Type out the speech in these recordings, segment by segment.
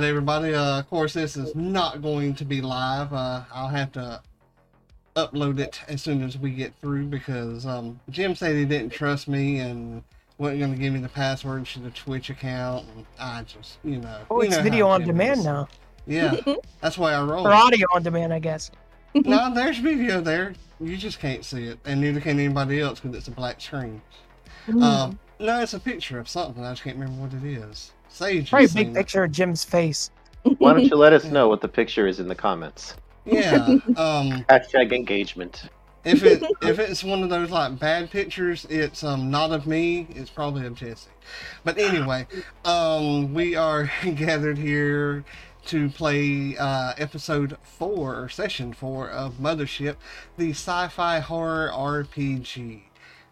right, everybody. Uh, of course, this is not going to be live. Uh, I'll have to upload it as soon as we get through because um, Jim said he didn't trust me and wasn't going to give me the password to the Twitch account. And I just, you know. Oh, you it's know video on Jim demand is. now. Yeah, that's why I roll. Or audio on demand, I guess. no, there's video there. You just can't see it, and neither can anybody else because it's a black screen. Hmm. Um, no, it's a picture of something. I just can't remember what it is. Sage. Probably a big seen it. picture of Jim's face. Why don't you let us know what the picture is in the comments? Yeah. Um, Hashtag engagement. if it if it's one of those like bad pictures, it's um not of me. It's probably of Jesse. But anyway, um, we are gathered here to play uh, episode four or session four of Mothership, the sci-fi horror RPG.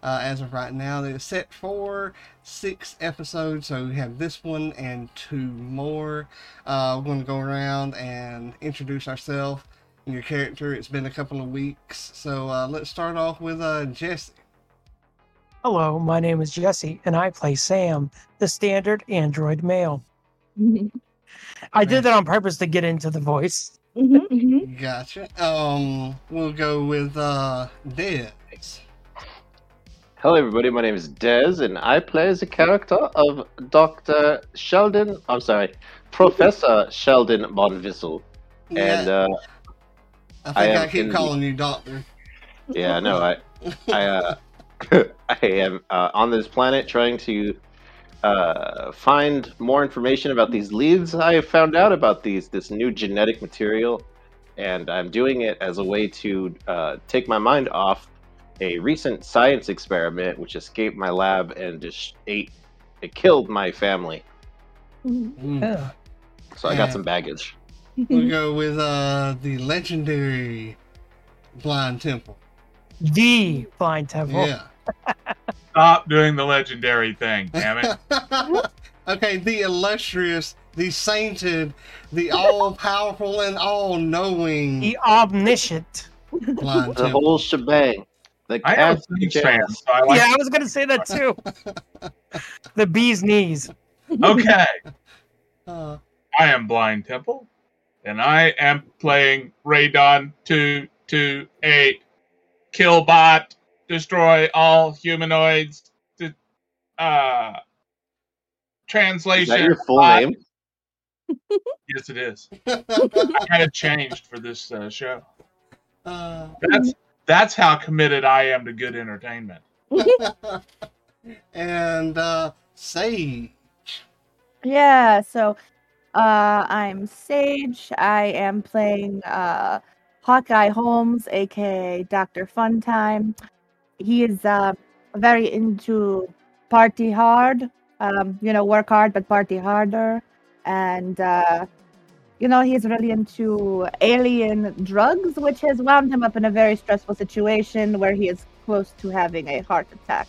Uh, as of right now, it's set for six episodes, so we have this one and two more. Uh, we're going to go around and introduce ourselves and your character. It's been a couple of weeks, so uh, let's start off with uh, Jesse. Hello, my name is Jesse, and I play Sam, the standard android male. I did that on purpose to get into the voice. Gotcha. Um, we'll go with uh, Dez. Hello, everybody. My name is Dez, and I play as a character of Dr. Sheldon. I'm sorry, Professor Sheldon Bonvissel. And uh, I I think I, am keep in- calling you Doctor. yeah, no, I, I, uh, I am uh, on this planet trying to uh, find more information about these leads. I have found out about these this new genetic material, and I'm doing it as a way to uh, take my mind off a recent science experiment which escaped my lab and just ate. It killed my family, Mm. Yeah. so I Yeah. got some baggage. We'll go with uh, the legendary Blind Temple. The blind temple. Yeah. Stop doing the legendary thing, damn it. okay, the illustrious, the sainted, the all powerful and all knowing The omniscient. Blind The Temple. whole shebang. The I am a cat's Saints fan, so I like yeah, I was gonna say that too. the bee's knees. Okay. Uh, I am Blind Temple, and I am playing Radon 228. Killbot, destroy all humanoids. De- uh, Is translation. that your full uh, name? Yes, it is. I had it changed for this uh, show. uh, That's that's how committed I am to good entertainment. and uh, Sage. Yeah, so uh, I'm Sage. I am playing uh, Hawkeye Holmes, aka Dr. Funtime. He is uh, very into party hard, um, you know, work hard but party harder. And, uh, you know, he's really into alien drugs, which has wound him up in a very stressful situation where he is close to having a heart attack.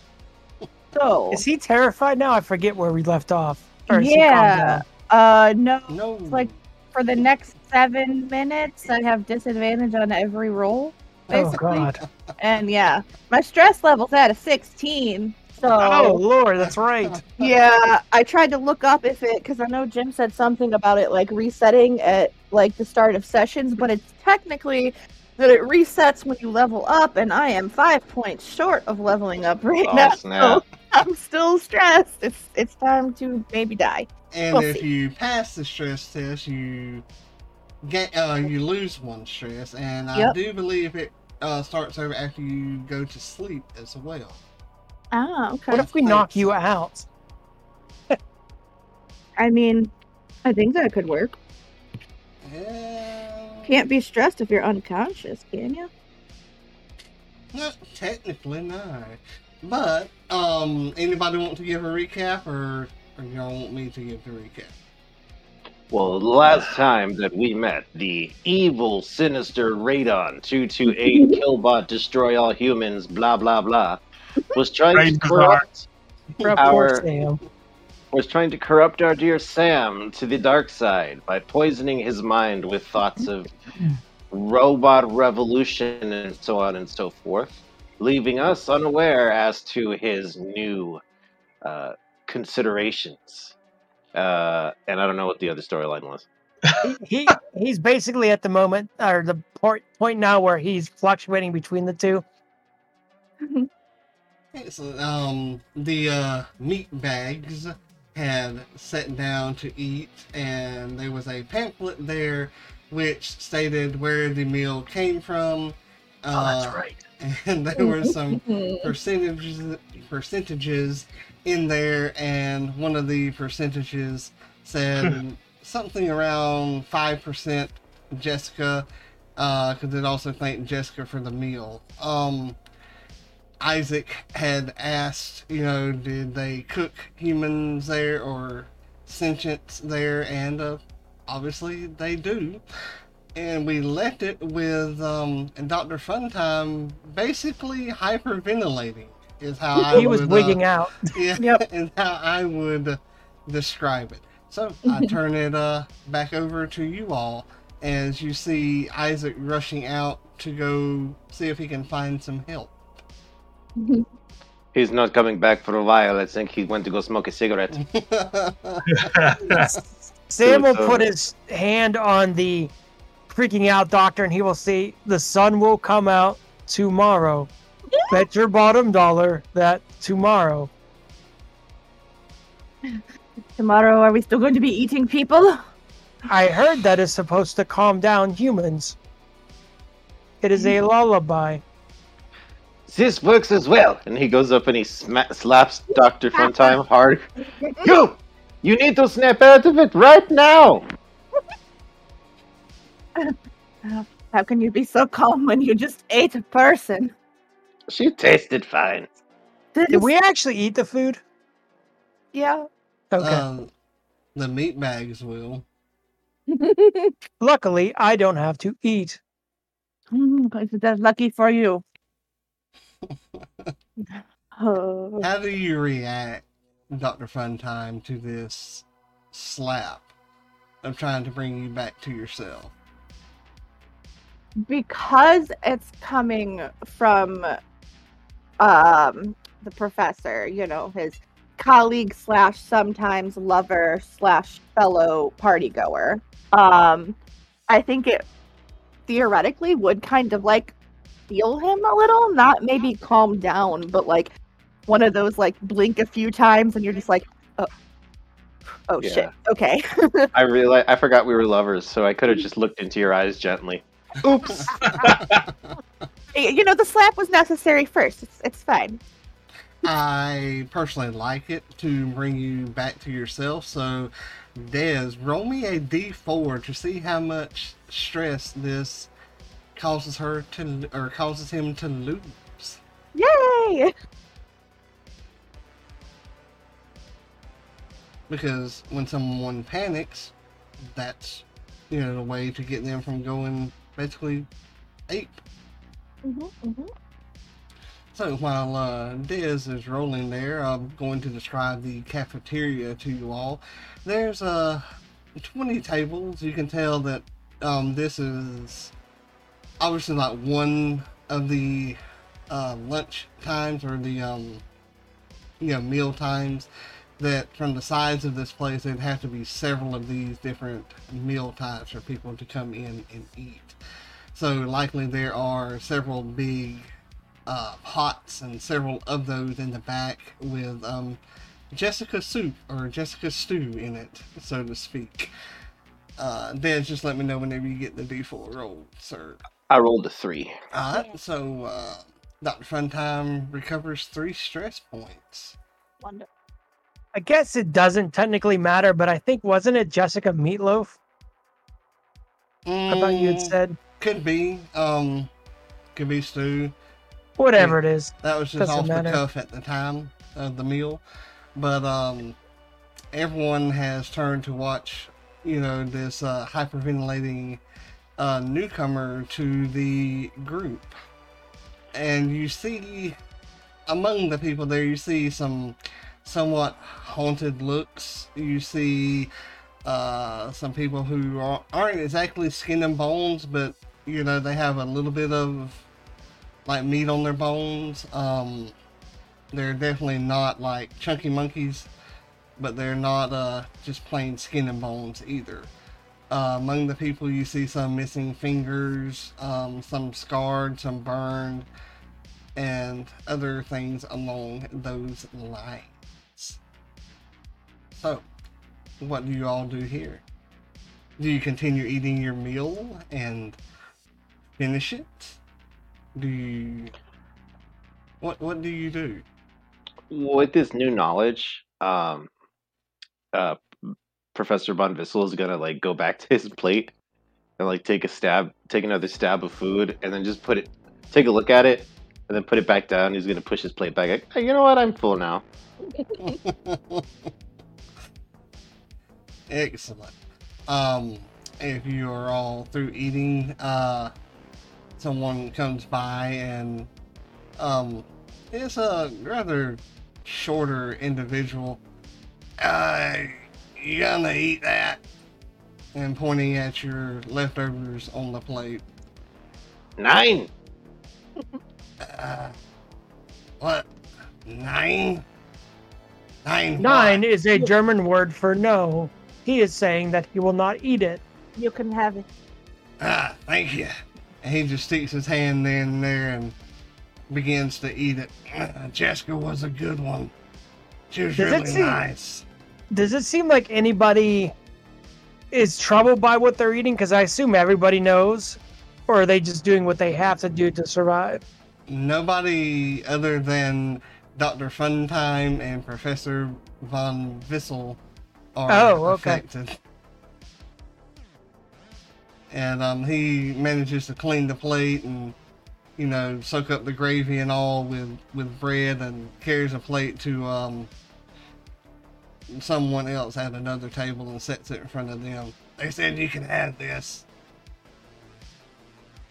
So, Is he terrified now? I forget where we left off. Or is he calmed yeah. Uh, no, No. It's like for the next seven minutes, I have disadvantage on every roll, Oh. God. and yeah, my stress level's at a 16. So Oh Lord, that's right. yeah, I tried to look up if it because I know Jim said something about it like resetting at like the start of sessions, but it's technically that it resets when you level up, and I am five points short of leveling up right Oh, now. snap. So I'm still stressed. It's it's time to maybe die. and we'll if see. you pass the stress test, you get uh, you lose one stress, and I do believe it uh, starts over after you go to sleep as well. Ah, okay. What if we knock you out? I mean, I think that could work. Uh, Can't be stressed if you're unconscious, can you? Not technically, no. But um, anybody want to give a recap, or, or y'all want me to give the recap? Well, the last time that we met, the evil, sinister Radon 228 Killbot Destroy All Humans, blah blah blah, was trying to corrupt Poor Our- Sam. was trying to corrupt our dear Sam to the dark side by poisoning his mind with thoughts of robot revolution and so on and so forth, leaving us unaware as to his new uh, considerations. Uh, and I don't know what the other storyline was. he he's basically at the moment or the point point now where he's fluctuating between the two. So um, the uh, meat bags had sat down to eat, and there was a pamphlet there which stated where the meal came from. Oh, Uh, that's right. And there were some percentages percentages in there, and one of the percentages said something around five percent Jessica, because it also thanked Jessica for the meal. Um, Isaac had asked, you know, did they cook humans there or sentients there, and uh, obviously they do. And we left it with um, and Dr. Funtime basically hyperventilating is how I he was would, wigging uh, out. yeah, Yep. and how I would describe it. So I turn it uh, back over to you all as you see Isaac rushing out to go see if he can find some help. He's not coming back for a while. I think he went to go smoke a cigarette. Sam will put uh, his hand on the freaking out doctor and he will say, The sun will come out tomorrow. Bet your bottom dollar that tomorrow. Tomorrow, are we still going to be eating people? I heard that is supposed to calm down humans. It is a mm. lullaby. This works as well. And he goes up and he sma- slaps Dr. Funtime hard. You! You need to snap out of it right now! How can you be so calm when you just ate a person? She tasted fine. Did we actually eat the food? Yeah. Okay. Um, the meat bags will. Luckily, I don't have to eat. Mm, That's lucky for you. Oh. How do you react, Dr. Funtime, to this slap of trying to bring you back to yourself? because it's coming from um the professor you know his colleague slash sometimes lover slash fellow party goer um i think it theoretically would kind of like feel him a little not maybe calm down but like one of those like blink a few times and you're just like oh oh shit okay I realized I forgot we were lovers, so I could have just looked into your eyes gently. Oops. you know the slap was necessary first it's, it's fine I personally like it to bring you back to yourself. So, Dez, roll me a d4 to see how much stress this causes her to, or causes him to lose. yay Because when someone panics, that's you know the way to get them from going basically ape. Mhm, mhm. So while uh, Diz is rolling there, I'm going to describe the cafeteria to you all. There's uh, 20 tables. You can tell that um, this is obviously like one of the uh, lunch times or the um, you know meal times. That from the size of this place, there'd have to be several of these different meal times for people to come in and eat. So likely there are several big uh, pots and several of those in the back with um, Jessica soup or Jessica stew in it, so to speak. Uh, Dez, just let me know whenever you get the D4 roll, sir. I rolled a three. Alright, so uh, Dr. Funtime recovers three stress points. Wonderful. I guess it doesn't technically matter, but I think wasn't it Jessica Meatloaf? I thought you had Mm, said Could be. Um, could be stew. whatever it is. That was just Doesn't off matter. the cuff at the time of the meal. But um, everyone has turned to watch, you know, this uh, hyperventilating uh, newcomer to the group. And you see, among the people there, you see some somewhat haunted looks. You see uh, some people who are, aren't exactly skin and bones, but, you know, they have a little bit of like meat on their bones. Um, they're definitely not like chunky monkeys but they're not uh, just plain skin and bones either. Uh, among the people, you see some missing fingers, um, some scarred, some burned, and other things along those lines. So, what do you all do here? Do you continue eating your meal and finish it? Do you what what do you do? With this new knowledge, um, uh, Professor Von Vissel is gonna like go back to his plate and like take a stab, take another stab of food, and then just put it, take a look at it, and then put it back down. He's gonna push his plate back. Like, hey, you know what? I'm full now. Excellent. Um, if you are all through eating, uh, someone comes by and um, it's a rather shorter individual. Uh, you gonna eat that? And pointing at your leftovers on the plate. Nein. Uh, what? Nine? Nine. Nine what? is a German word for no. He is saying that he will not eat it. You can have it. Ah, thank you. And he just sticks his hand in there and begins to eat it. Uh, Jessica was a good one. She was Does it really seem- nice. Does it seem like anybody is troubled by what they're eating? Because I assume everybody knows. Or are they just doing what they have to do to survive? Nobody other than Dr. Funtime and Professor Von Vissel are Oh, okay. affected. And um, he manages to clean the plate and, you know, soak up the gravy and all with, with bread and carries a plate to um, someone else at another table and sets it in front of them. They said you can have this.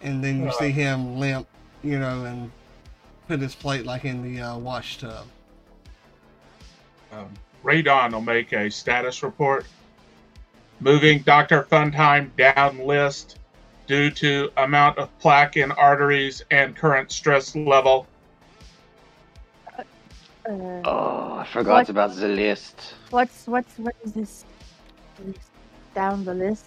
And then you see him limp, you know, and put his plate like in the uh, wash tub. Um, Radon will make a status report. Moving Dr. Funtime down list due to amount of plaque in arteries and current stress level. Uh, Oh, I forgot What? about the list. what's what's what is this? Down the list.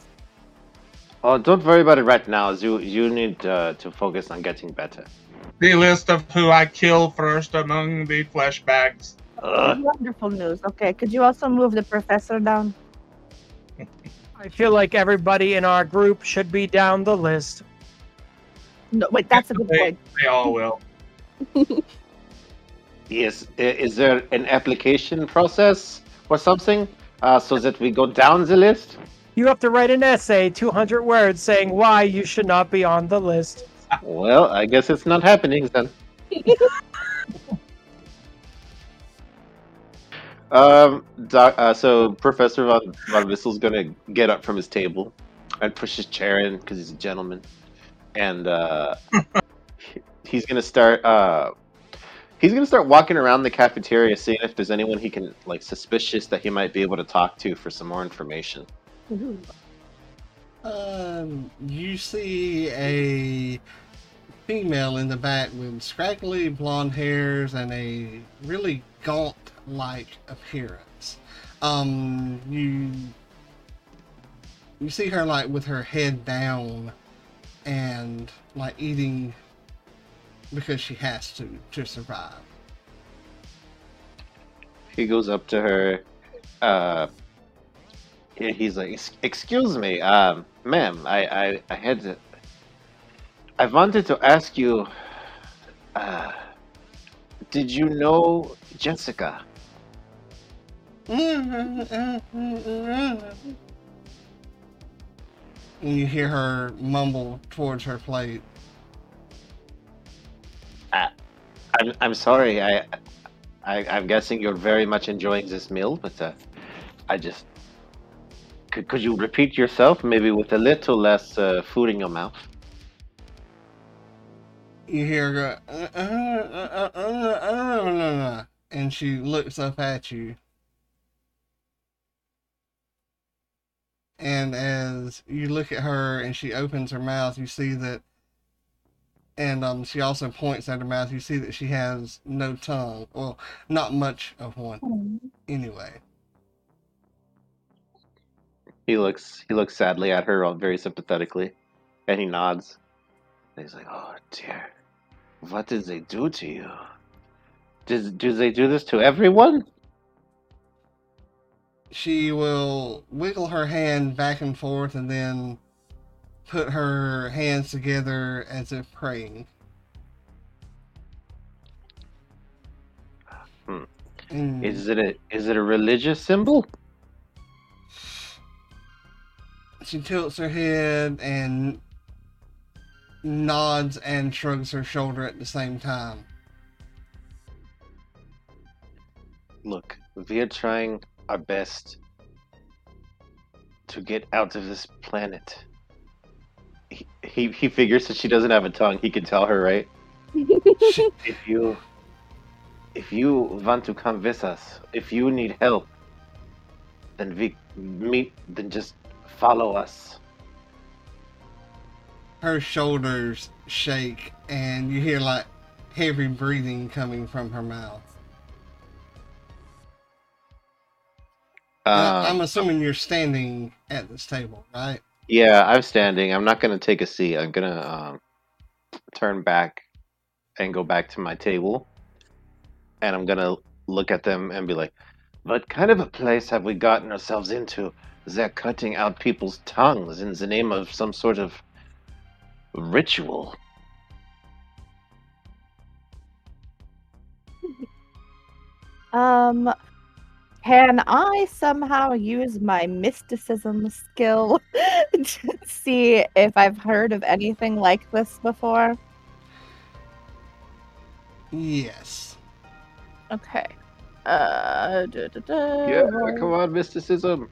Oh, don't worry about it right now. You you need uh, to focus on getting better. The list of who I kill first among the flashbacks. bags. Ugh. Wonderful news. Okay, could you also move the professor down? I feel like everybody in our group should be down the list. No, wait, that's a good They, point. they all will. Yes, is there an application process or something uh, so that we go down the list? You have to write an essay, 200 words, saying why you should not be on the list. Well, I guess it's not happening then. um, doc, uh, so Professor Von, Von Vissel's gonna get up from his table and push his chair in because he's a gentleman, and uh, he's gonna start. He's gonna start walking around the cafeteria, seeing if there's anyone he can like suspicious that he might be able to talk to for some more information. Um, you see a female in the back with scraggly blonde hairs and a really gaunt-like appearance. Um, you you see her like with her head down and like eating because she has to to survive. He goes up to her. Uh, he- he's like, "Excuse me, um, ma'am. I, I, I had. To, I wanted to ask you. Uh, did you know Jessica? And you hear her mumble towards her plate. I'm, I'm sorry. I, I, I'm guessing you're very much enjoying this meal, but uh, I just could, could you repeat yourself, maybe with a little less uh, food in your mouth? You hear her go, and she looks up at you. And as you look at her and she opens her mouth, you see that and um, she also points at her mouth. You see that she has no tongue. Well, not much of one, anyway. He looks he looks sadly at her, very sympathetically, and he nods. And he's like, "Oh dear, what did they do to you? Did do they do this to everyone?" She will wiggle her hand back and forth and then put her hands together as if praying. Hmm. Mm. Is it a is it a religious symbol? She tilts her head and nods and shrugs her shoulder at the same time. Look, we are trying our best to get out of this planet. He, he, figures that she doesn't have a tongue. He can tell her, right? if you if you want to come with us, if you need help, then we meet. Then just follow us. Her shoulders shake and you hear like heavy breathing coming from her mouth. Um, I'm assuming you're standing at this table, right? Yeah, I'm standing. I'm not gonna take a seat. I'm gonna um, turn back and go back to my table, and I'm gonna look at them and be like, "What kind of a place have we gotten ourselves into? They're cutting out people's tongues in the name of some sort of ritual." Um, can I somehow use my mysticism skill to see if I've heard of anything like this before? Yes. Okay. Uh, da, da, da. Yeah, come on, mysticism.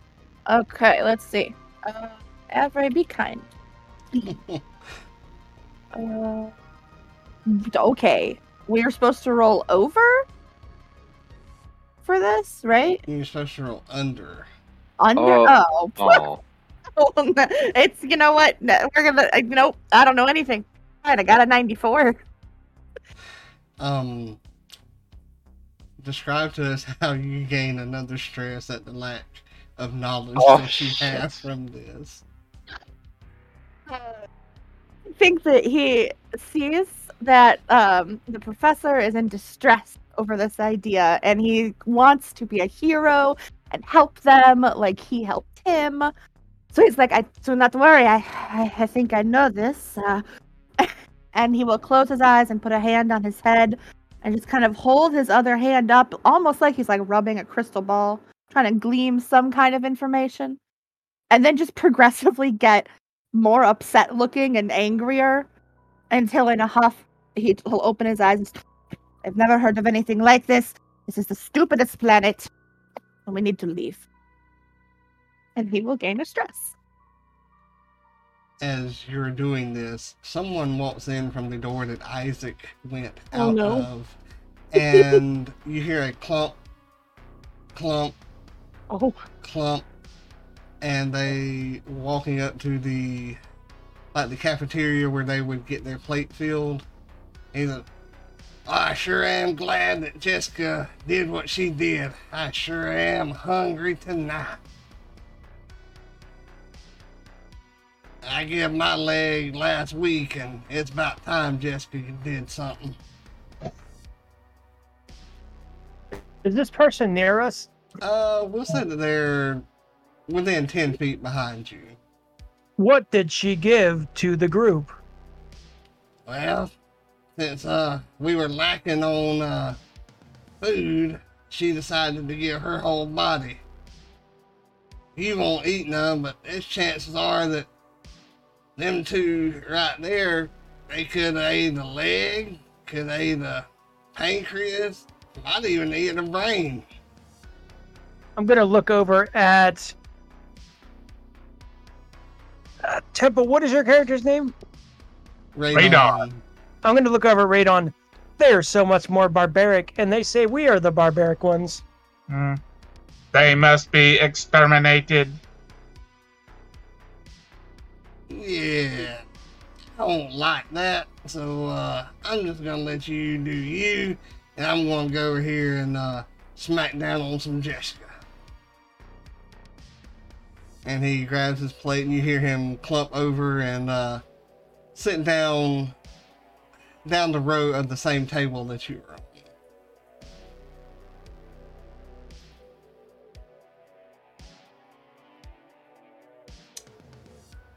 Okay, let's see. Uh, Avery, be kind. uh, okay, we're supposed to roll over for this, right? You're supposed roll under. Under. Oh. Oh, Oh, it's you know what? We're gonna. uh, Nope, I don't know anything. Alright, I got a ninety-four. Um, describe to us how you gain another stress at the lack of knowledge Oh, that you shit. have from this. I think that he sees that um, the professor is in distress over this idea and he wants to be a hero and help them like he helped him. So he's like, I so not to worry, I I, I think I know this. Uh, and he will close his eyes and put a hand on his head and just kind of hold his other hand up, almost like he's like rubbing a crystal ball, trying to glean some kind of information. And then just progressively get more upset looking and angrier until in a huff he, he'll open his eyes and I've never heard of anything like this. This is the stupidest planet. And we need to leave. And he will gain a stress. As you're doing this, someone walks in from the door that Isaac went Oh, out no. of, and you hear a clump, clump, Oh, clump, and they walking up to the like the cafeteria where they would get their plate filled. Like, I sure am glad that Jessica did what she did. I sure am hungry tonight. I gave my leg last week, and it's about time Jessica did something. Is this person near us? Uh, we'll say that they're within 10 feet behind you. What did she give to the group? Well, since uh we were lacking on uh food, she decided to give her whole body. You won't eat none, but there's chances are that them two right there, they could have ate a leg, could have ate a pancreas, might even eat a brain. I'm gonna look over at uh, Temple. What is your character's name? Radon. I'm gonna look over at Radon. They're so much more barbaric, and they say we are the barbaric ones. Hmm. They must be exterminated. Yeah, I don't like that. So uh, I'm just gonna let you do you, and I'm gonna go over here and uh, smack down on some Jessica. and he grabs his plate, and you hear him clump over and uh, sit down down the row of the same table that you were on.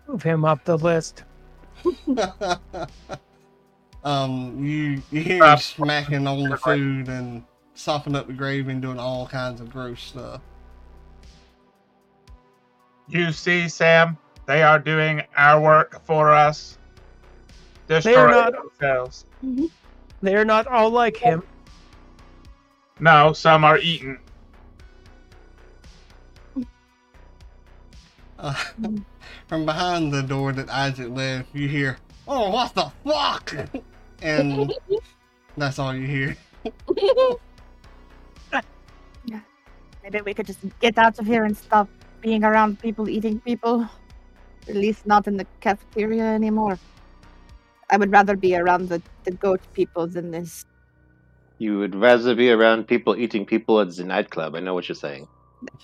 Move him up the list. um, you you hear him smacking on the food and softening up the gravy and doing all kinds of gross stuff. You see, Sam, they are doing our work for us. They are not- themselves. They are not all like him. No, some are eaten. Uh, from behind the door that Isaac left, you hear, "Oh, what the fuck!" and that's all you hear. Maybe we could just get out of here and stop being around people eating people. At least not in the cafeteria anymore. I would rather be around the, the goat people than this. You would rather be around people eating people at the nightclub. I know what you're saying.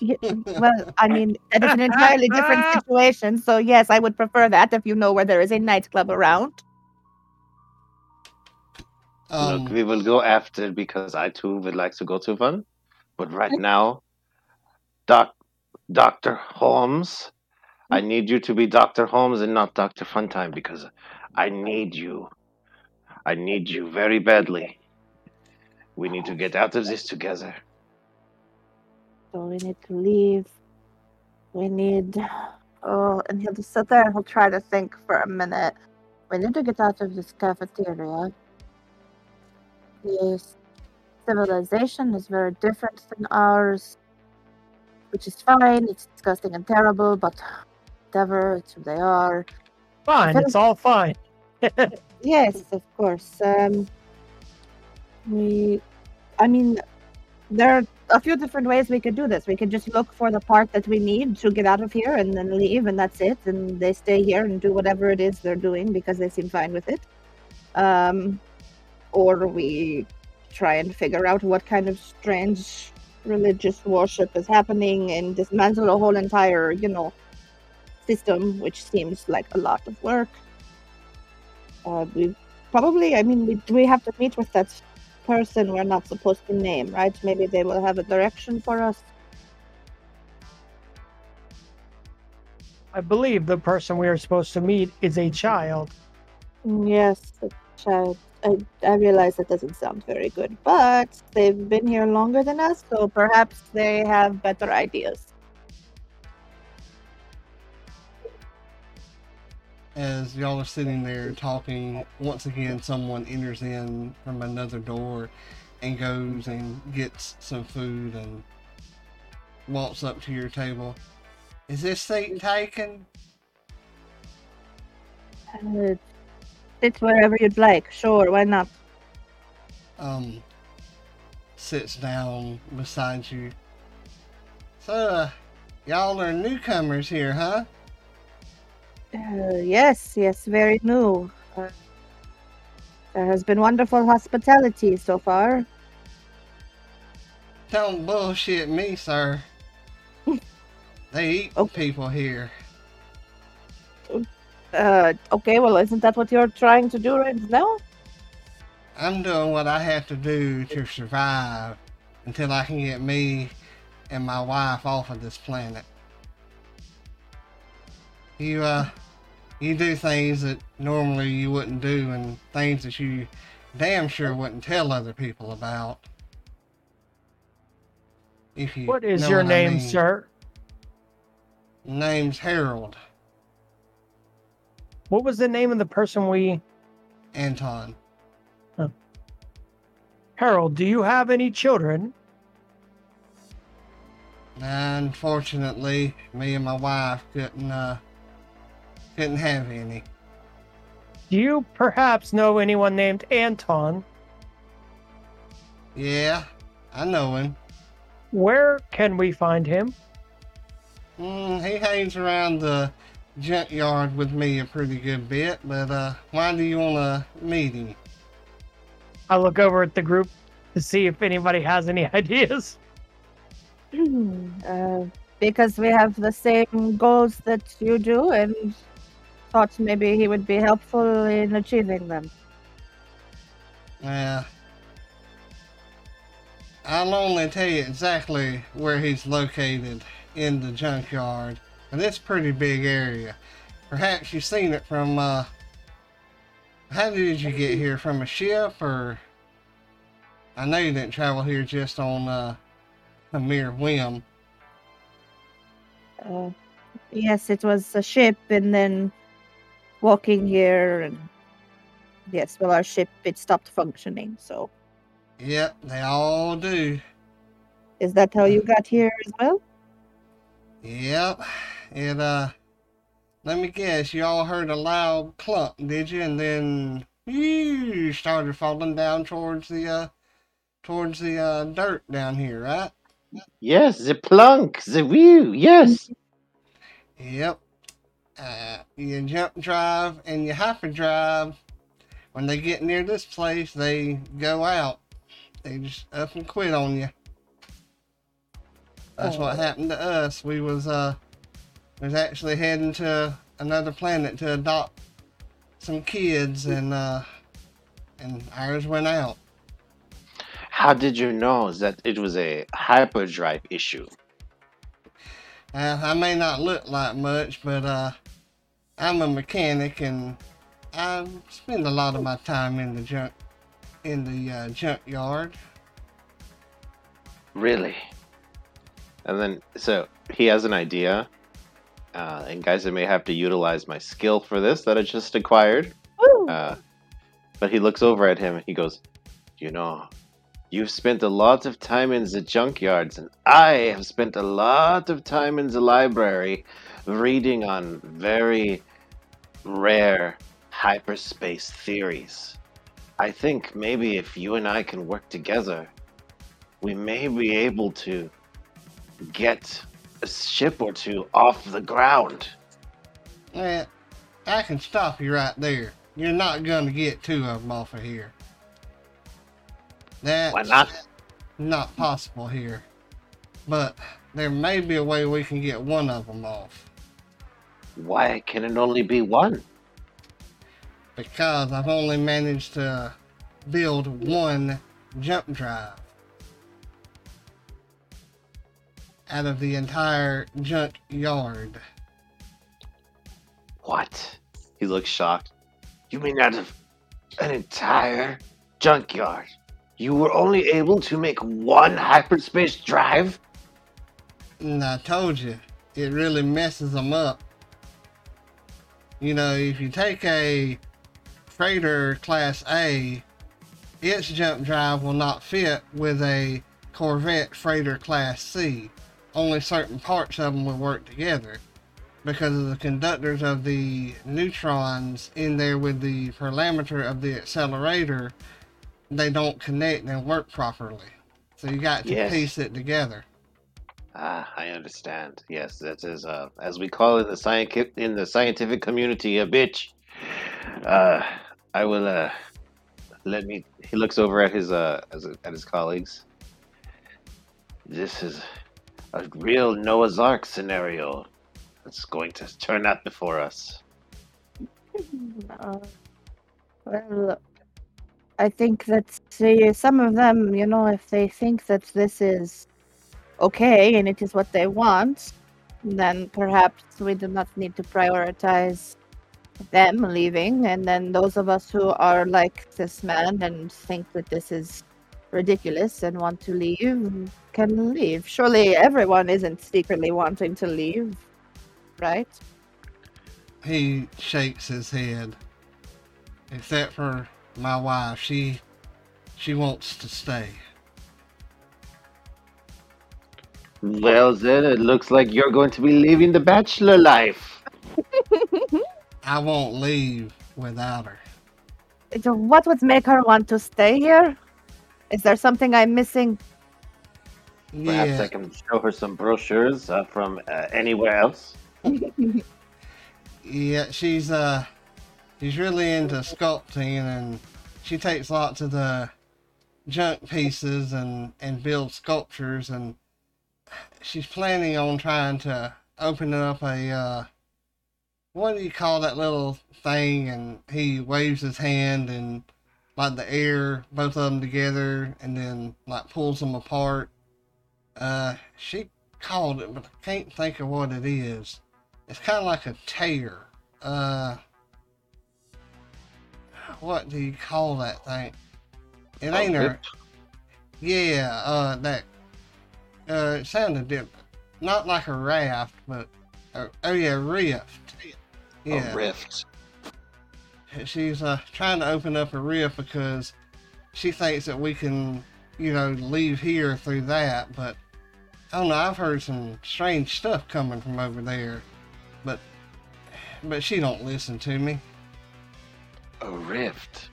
Well, I mean, that is an entirely different situation. So, yes, I would prefer that if you know where there is a nightclub around. Um, Look, we will go after because I too would like to go to one. But right now, Doc, Doctor Holmes, I need you to be Doctor Holmes and not Doctor Funtime because I need you. I need you very badly. We need to get out of this together. So, we need to leave. We need. Oh, and he'll just sit there and he'll try to think for a minute. We need to get out of this cafeteria. This civilization is very different than ours, which is fine. It's disgusting and terrible, but whatever, it's who they are. Fine, it's all fine. Yes, of course. Um, we, I mean, there are a few different ways we could do this. We could just look for the part that we need to get out of here and then leave, and that's it. And they stay here and do whatever it is they're doing because they seem fine with it. Um, or we try and figure out what kind of strange religious worship is happening and dismantle a whole entire, you know, system, which seems like a lot of work. Uh, we probably, I mean, we, we have to meet with that person we're not supposed to name, right? Maybe they will have a direction for us. I believe the person we are supposed to meet is a child. Yes, the child. I, I realize that doesn't sound very good, but they've been here longer than us, so perhaps they have better ideas. As y'all are sitting there talking, once again, someone enters in from another door and goes and gets some food and walks up to your table. Is this seat taken? Uh, sit wherever you'd like. Sure, why not? Um, sits down beside you. So, uh, y'all are newcomers here, huh? Uh, yes, yes, very new. Uh, there has been wonderful hospitality so far. Don't bullshit me, sir. they eat Oh. people here. Uh, okay, well, isn't that what you're trying to do right now? I'm doing what I have to do to survive until I can get me and my wife off of this planet. You, uh, you do things that normally you wouldn't do and things that you damn sure wouldn't tell other people about. If you What is your what I name, mean. sir? Name's Harold What was the name of the person we. Anton. Harold, do you have any children? Unfortunately, me and my wife couldn't, uh, couldn't have any. Do you perhaps know anyone named Anton? Yeah, I know him. Where can we find him? Mm, he hangs around the junkyard with me a pretty good bit, but uh, why do you want to meet him? I look over at the group to see if anybody has any ideas. uh, because we have the same goals that you do and thought maybe he would be helpful in achieving them. Yeah. I'll only tell you exactly where he's located in the junkyard. And it's a pretty big area. Perhaps you've seen it from, uh, how did you get here? From a ship or? I know you didn't travel here just on, uh, a mere whim. Uh, yes, it was a ship and then walking here and yes, well our ship it stopped functioning, so Yep, they all do. is that how you got here as well? Yep. and uh, let me guess, you all heard a loud clunk, did you? And then you started falling down towards the, uh, towards the, uh, dirt down here, right? Yes, the plunk, the wheel, yes. Yep. Uh, you jump drive and you hyperdrive. When they get near this place, they go out. They just up and quit on you. That's what Oh. happened to us. We was uh was actually heading to another planet to adopt some kids and uh and ours went out. How did you know that it was a hyperdrive issue? Uh, I may not look like much, but uh, I'm a mechanic and I spend a lot of my time in the junk in the uh, junkyard. Really? And then, so he has an idea. Uh, and guys, I may have to utilize my skill for this that I just acquired. Uh, but he looks over at him and he goes, You know, you've spent a lot of time in the junkyards, and I have spent a lot of time in the library reading on very rare hyperspace theories. I think maybe if you and I can work together, we may be able to get a ship or two off the ground. Eh, I can stop you right there. You're not gonna get two of them off of here. That's Why not? not possible here. But there may be a way we can get one of them off. Why can it only be one? because I've only managed to build one jump drive out of the entire junk yard. What? He looks shocked. You mean out of an entire junkyard? You were only able to make one hyperspace drive? And I told you, it really messes them up. You know, if you take a freighter class A, its jump drive will not fit with a Corvette freighter class C. Only certain parts of them will work together because of the conductors of the neutrons in there with the parameter of the accelerator. They don't connect and work properly. So you got to Yes. piece it together. Ah, I understand. Yes, that is, uh, as we call it in the scientific in the scientific community, a bitch. Uh, I will. Uh, let me. He looks over at his uh at his colleagues. This is a real Noah's Ark scenario. That's going to turn out before us. Uh, well, I think that see, some of them, you know, if they think that this is okay and it is what they want, then perhaps we do not need to prioritize them leaving. And then those of us who are like this man and think that this is ridiculous and want to leave can leave. Surely everyone isn't secretly wanting to leave, right? he shakes his head. Except for my wife, she she wants to stay. Well, then it looks like you're going to be leaving the bachelor life. I won't leave without her. So what would make her want to stay here? Is there something I'm missing? Perhaps Yeah, I can show her some brochures uh, from uh, anywhere else. yeah, she's uh she's really into sculpting and she takes lots of the junk pieces and and builds sculptures and she's planning on trying to open up a uh, what do you call that little thing? And he waves his hand and like the air, both of them together, and then like pulls them apart. Uh, she called it, but I can't think of what it is. It's kind of like a tear. Uh, what do you call that thing? It ain't her. Yeah, uh, that. Uh, it sounded different. Not like a raft, but. Uh, oh, yeah, rift. Yeah. A rift. She's uh, trying to open up a rift because she thinks that we can, you know, leave here through that, but I don't know. I've heard some strange stuff coming from over there, but but she don't listen to me. A rift,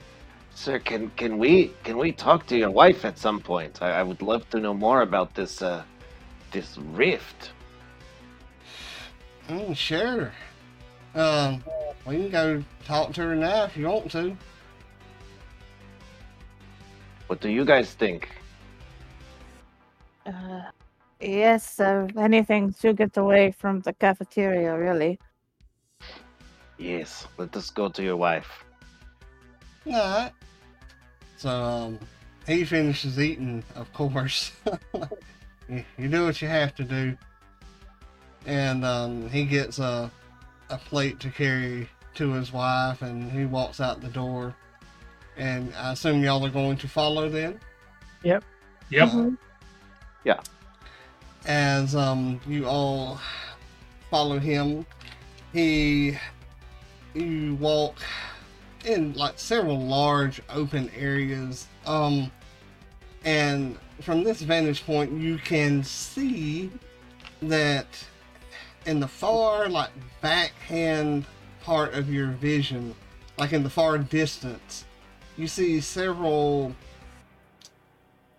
sir. Can can we can we talk to your wife at some point? I, I would love to know more about this uh this rift. Mm, sure. Um, we can go talk to her now if you want to. What do you guys think? Uh, yes, uh, anything to get away from the cafeteria, really. Yes, let us go to your wife. Alright. So, um, he finishes eating, of course. you do what you have to do. And, um, he gets a, a plate to carry to his wife and he walks out the door. And I assume y'all are going to follow then? Yep. Yep. Mm-hmm. Yeah. As um you all follow him, he you walk in like several large open areas. Um and from this vantage point you can see that in the far like backhand part of your vision, like in the far distance, you see several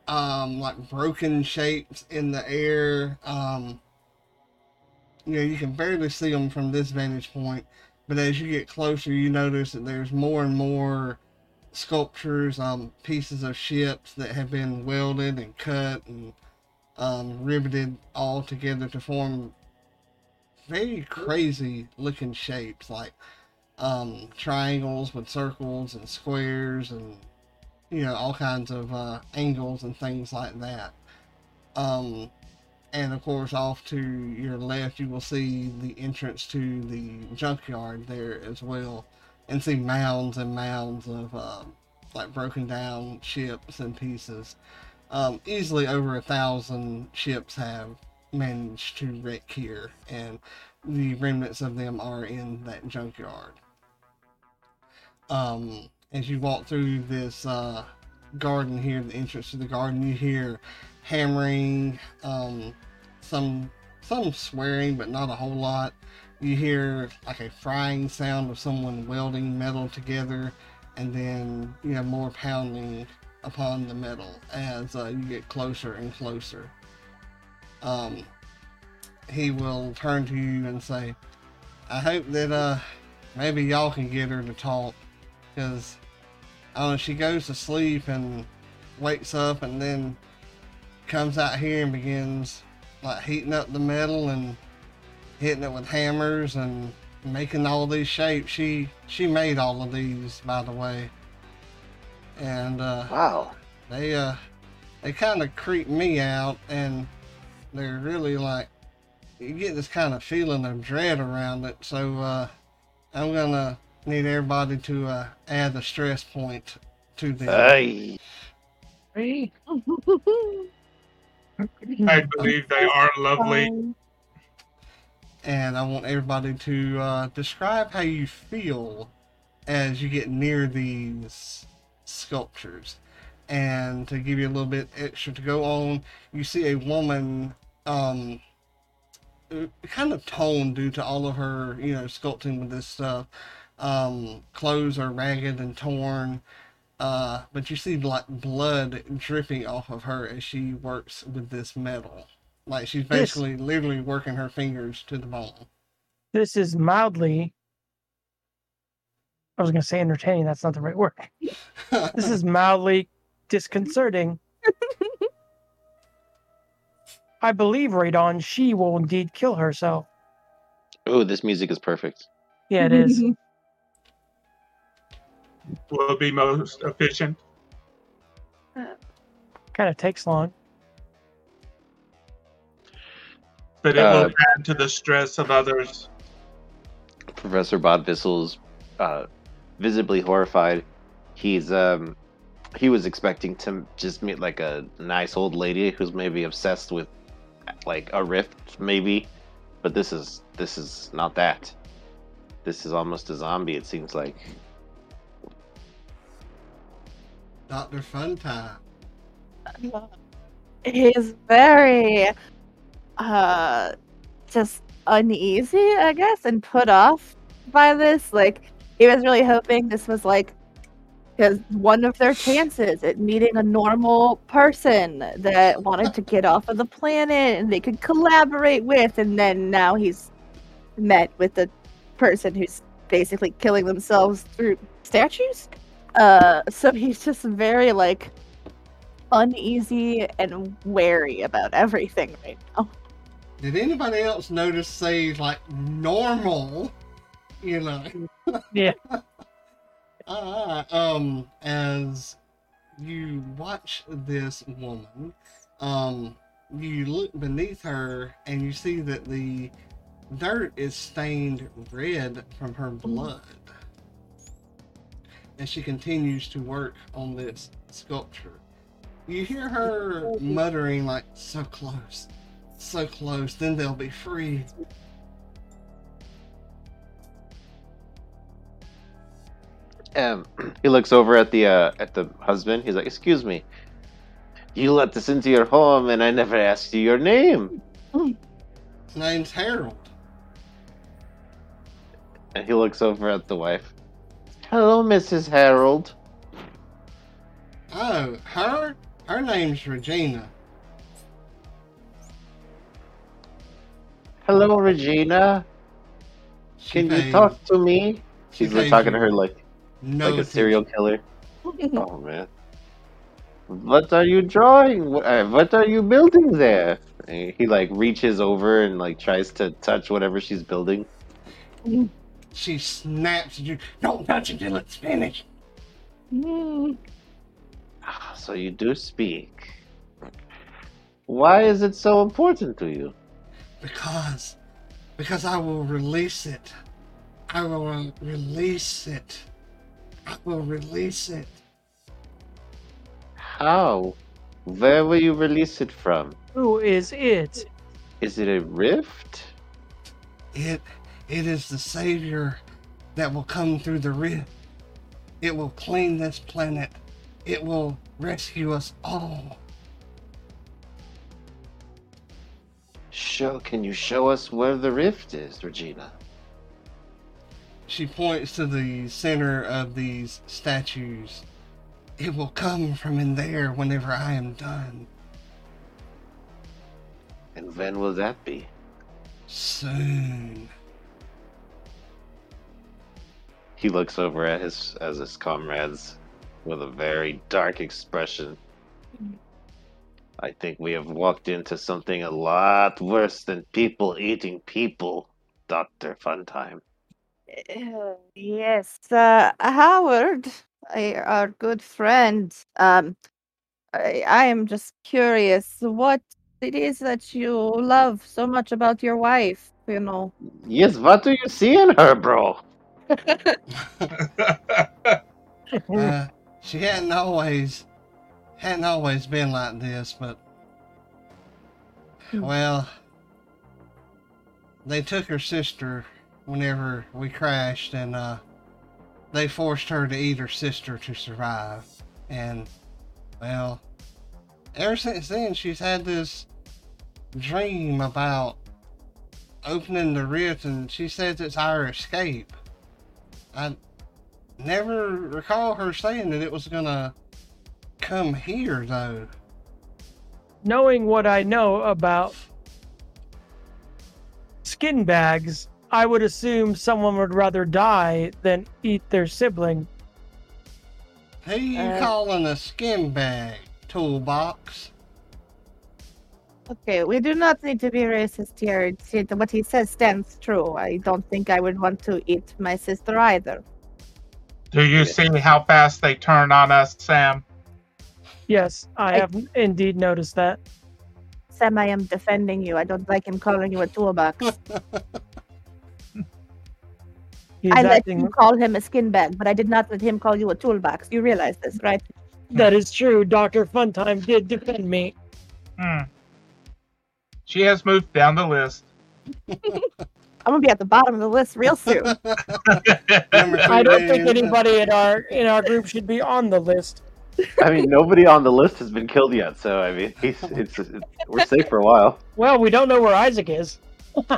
um like broken shapes in the air. Um you know, you can barely see them from this vantage point, but as you get closer, you notice that there's more and more sculptures, um, pieces of ships that have been welded and cut and um, riveted all together to form very crazy looking shapes, like um, triangles with circles and squares and you know all kinds of uh, angles and things like that. Um, and of course, off to your left, you will see the entrance to the junkyard there as well, and see mounds and mounds of um, like broken down ships and pieces. Um, easily over a thousand ships have managed to wreck here, and the remnants of them are in that junkyard. Um, as you walk through this uh, garden here, the entrance to the garden, you hear hammering, um, some some swearing, but not a whole lot. You hear like a frying sound of someone welding metal together, and then you have more pounding upon the metal as uh, you get closer and closer. Um, he will turn to you and say, "I hope that uh maybe y'all can get her to talk, because I don't know she goes to sleep and wakes up and then comes out here and begins like heating up the metal and hitting it with hammers and making all these shapes. She she made all of these, by the way. And uh, wow, they uh they kind of creep me out, and they're really like you get this kind of feeling of dread around it. So uh, I'm gonna need everybody to uh, add a stress point to them. Hey. I believe they are lovely. And I want everybody to uh, describe how you feel as you get near these sculptures. And to give you a little bit extra to go on, you see a woman um, kind of toned due to all of her, you know, sculpting with this stuff. Um, clothes are ragged and torn. Uh, but you see like blood dripping off of her as she works with this metal. Like she's basically this, literally working her fingers to the bone. This is mildly I was gonna say entertaining, that's not the right word. this is mildly disconcerting. I believe Radon, she will indeed kill herself. Oh, this music is perfect. Yeah, it is. Will be most efficient. kind of takes long. But it Uh, will add to the stress of others. Professor Von Vissel's uh, visibly horrified. He's um he was expecting to just meet like a nice old lady who's maybe obsessed with like a rift, maybe. But this is this is not that. This is almost a zombie. It seems like. Dr. Funtime. He's very uh just uneasy, I guess, and put off by this. Like he was really hoping this was like his one of their chances at meeting a normal person that wanted to get off of the planet and they could collaborate with and then now he's met with the person who's basically killing themselves through statues. Uh so he's just very like uneasy and wary about everything right now. Did anybody else notice, say, like normal? You know. Yeah. Ah, um, as you watch this woman, um, you look beneath her and you see that the dirt is stained red from her blood. And she continues to work on this sculpture. You hear her muttering, like, so close, so close, then they'll be free. Um, he looks over at the uh, at the husband. He's like, "Excuse me, you let this into your home, and I never asked you your name." His name's Harold. And he looks over at the wife. Hello, Mrs. Harold. Oh, her? Her name's Regina. Hello, Regina. She Can you talk to me? She's like talking to her like no like a serial attention. killer. Oh man. What are you drawing? Uh, What are you building there? And he like reaches over and like tries to touch whatever she's building. She snaps at you. Don't touch it till it's finished. Mm, Ah, So you do speak. Why is it so important to you? Because, because I will release it. I will re- release it. I will release it. How? Where will you release it from? Who is it? Is it a rift? It, it is the savior that will come through the rift. It will clean this planet. It will rescue us all. Show can you show us where the rift is, Regina? She points to the center of these statues. It will come from in there whenever I am done. And when will that be? Soon. He looks over at his as his comrades with a very dark expression. I think we have walked into something a lot worse than people eating people, Doctor Funtime. uh, yes, uh, Howard, I, our good friend. Um, I, I am just curious what it is that you love so much about your wife. You know. Yes, what do you see in her, bro? Uh, she hadn't always hadn't always been like this, but Hmm. well, they took her sister whenever we crashed, and uh, they forced her to eat her sister to survive. And well, ever since then, she's had this dream about opening the rift, and she says it's our escape. I never recall her saying that it was gonna come here though. Knowing what I know about skin bags, I would assume someone would rather die than eat their sibling. Who you Uh, calling a skin bag, toolbox? Okay, we do not need to be racist here. It's- What he says stands true. I don't think I would want to eat my sister either. Do you see how fast they turn on us, Sam? Yes, I I- have indeed noticed that. Sam, I am defending you. I don't like him calling you a toolbox. I let acting. you call him a skin bag, but I did not let him call you a toolbox. You realize this, right? That is true. Doctor Funtime did defend me. Hmm. She has moved down the list. I'm gonna be at the bottom of the list real soon. I don't think anybody in our in our group should be on the list. I mean, nobody on the list has been killed yet, so I mean, he's, it's, it's we're safe for a while. Well, we don't know where Isaac is.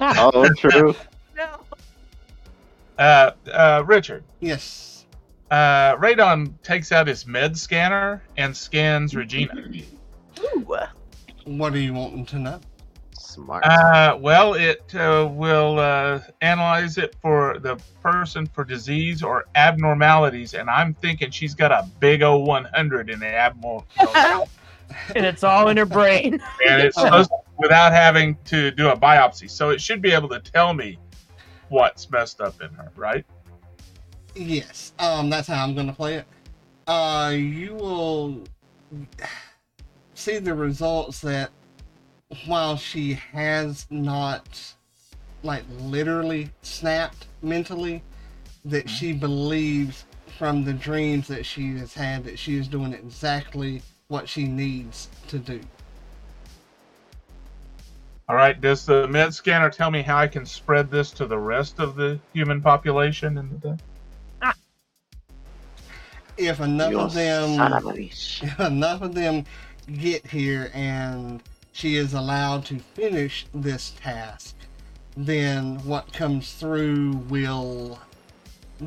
Oh, true. no. Uh, uh, Richard, Yes. uh, Radon takes out his med scanner and scans Regina. Ooh. What are you wanting to know? Smart. Uh, well, it uh, will uh, analyze it for the person for disease or abnormalities, and I'm thinking she's got a big O 100 in the abnormal, and it's all in her brain. and it's supposed without having to do a biopsy, so it should be able to tell me what's messed up in her, right? Yes. Um, that's how I'm gonna play it. Uh, you will see the results that while she has not like literally snapped mentally, that mm-hmm. she believes from the dreams that she has had that she is doing exactly what she needs to do. All right. Does the med scanner tell me how I can spread this to the rest of the human population? In the ah. If enough You of them son of a bitch. if enough of them get here and she is allowed to finish this task, then what comes through will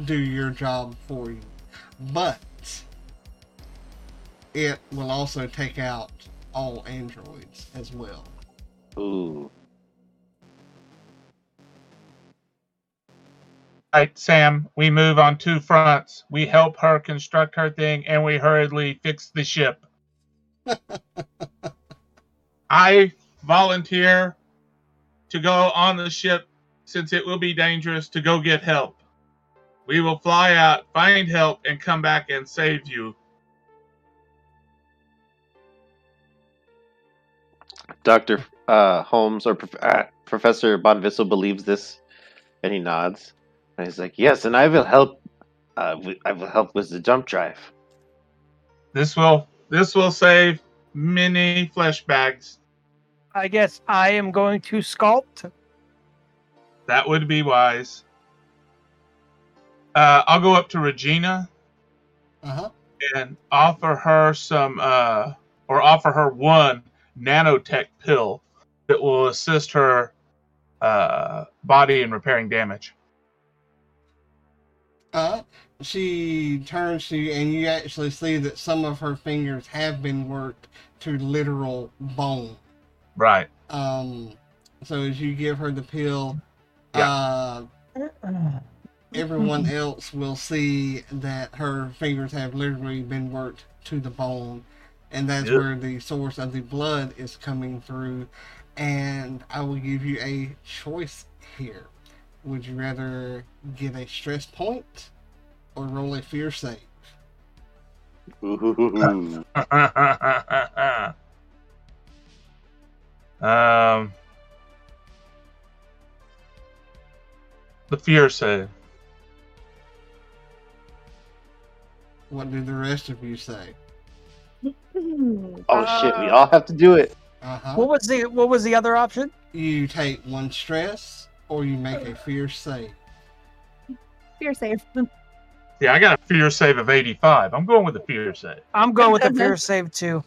do your job for you. But it will also take out all androids as well. Ooh. All right, Sam, we move on two fronts. We help her construct her thing and we hurriedly fix the ship. I volunteer to go on the ship since it will be dangerous to go get help. We will fly out, find help, and come back and save you. Dr. Uh, Holmes or Prof- uh, Professor Von Vissel believes this, and he nods. And he's like, "Yes, and I will help. Uh, I will help with the jump drive." This will this will save many flesh bags. I guess I am going to sculpt. That would be wise. Uh, I'll go up to Regina Uh huh. and offer her some, uh, or offer her one nanotech pill that will assist her uh, body in repairing damage. Uh, she turns to you, and you actually see that some of her fingers have been worked to literal bone. Right. Um, so as you give her the pill, Yeah. uh, everyone else will see that her fingers have literally been worked to the bone, and that's Yep. where the source of the blood is coming through. And I will give you a choice here. Would you rather get a stress point or roll a fear save? Um, the fear save. What do the rest of you say? Oh shit! We all have to do it. Uh huh. What was the what was the other option? You take one stress or you make a fear save. Fear safe. Yeah, I got a fear save of 85. I'm going with the fear save. I'm going with the fear save too.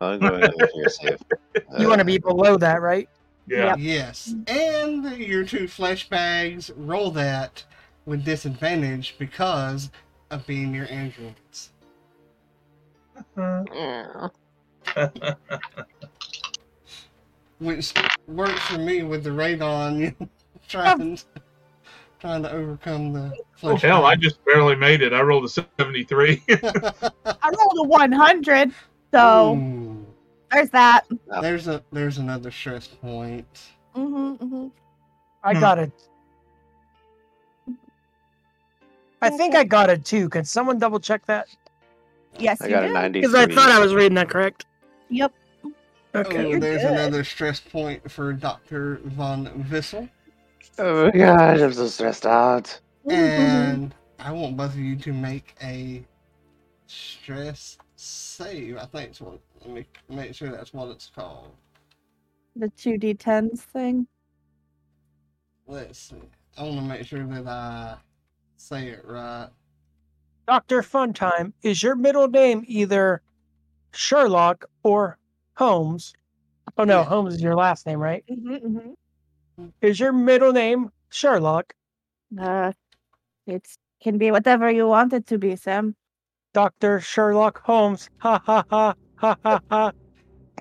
I'm going with the fear save. You want to Uh, be below that, right? Yeah. Yep. Yes. And your two flesh bags roll that with disadvantage because of being your androids. Which works for me with the radon trying trying to overcome the Oh, flesh hell, I just barely made it. I rolled a 73. I rolled a 100, so Ooh. There's that. Oh. There's a there's another stress point. Mm-hmm, mm-hmm. I Hmm. got it. I think I got it too. Can someone double check that? Yes, I you got a did. 93. Because I thought I was reading that correct. Yep. Okay. Oh, there's good. another stress point for Dr. Von Vissel. Oh my gosh, I'm so stressed out. Mm-hmm. And I want both of you to make a stress save. I think it's what let me make sure that's what it's called. the two d10s thing. Let's see. I want to make sure that I say it right. Dr. Funtime, is your middle name either Sherlock or Holmes? Oh no, Yeah. Holmes is your last name, right? Mm-hmm, Is your middle name Sherlock? Uh, it's can be whatever you want it to be, Sam. Dr. Sherlock Holmes. Ha ha ha ha ha ha.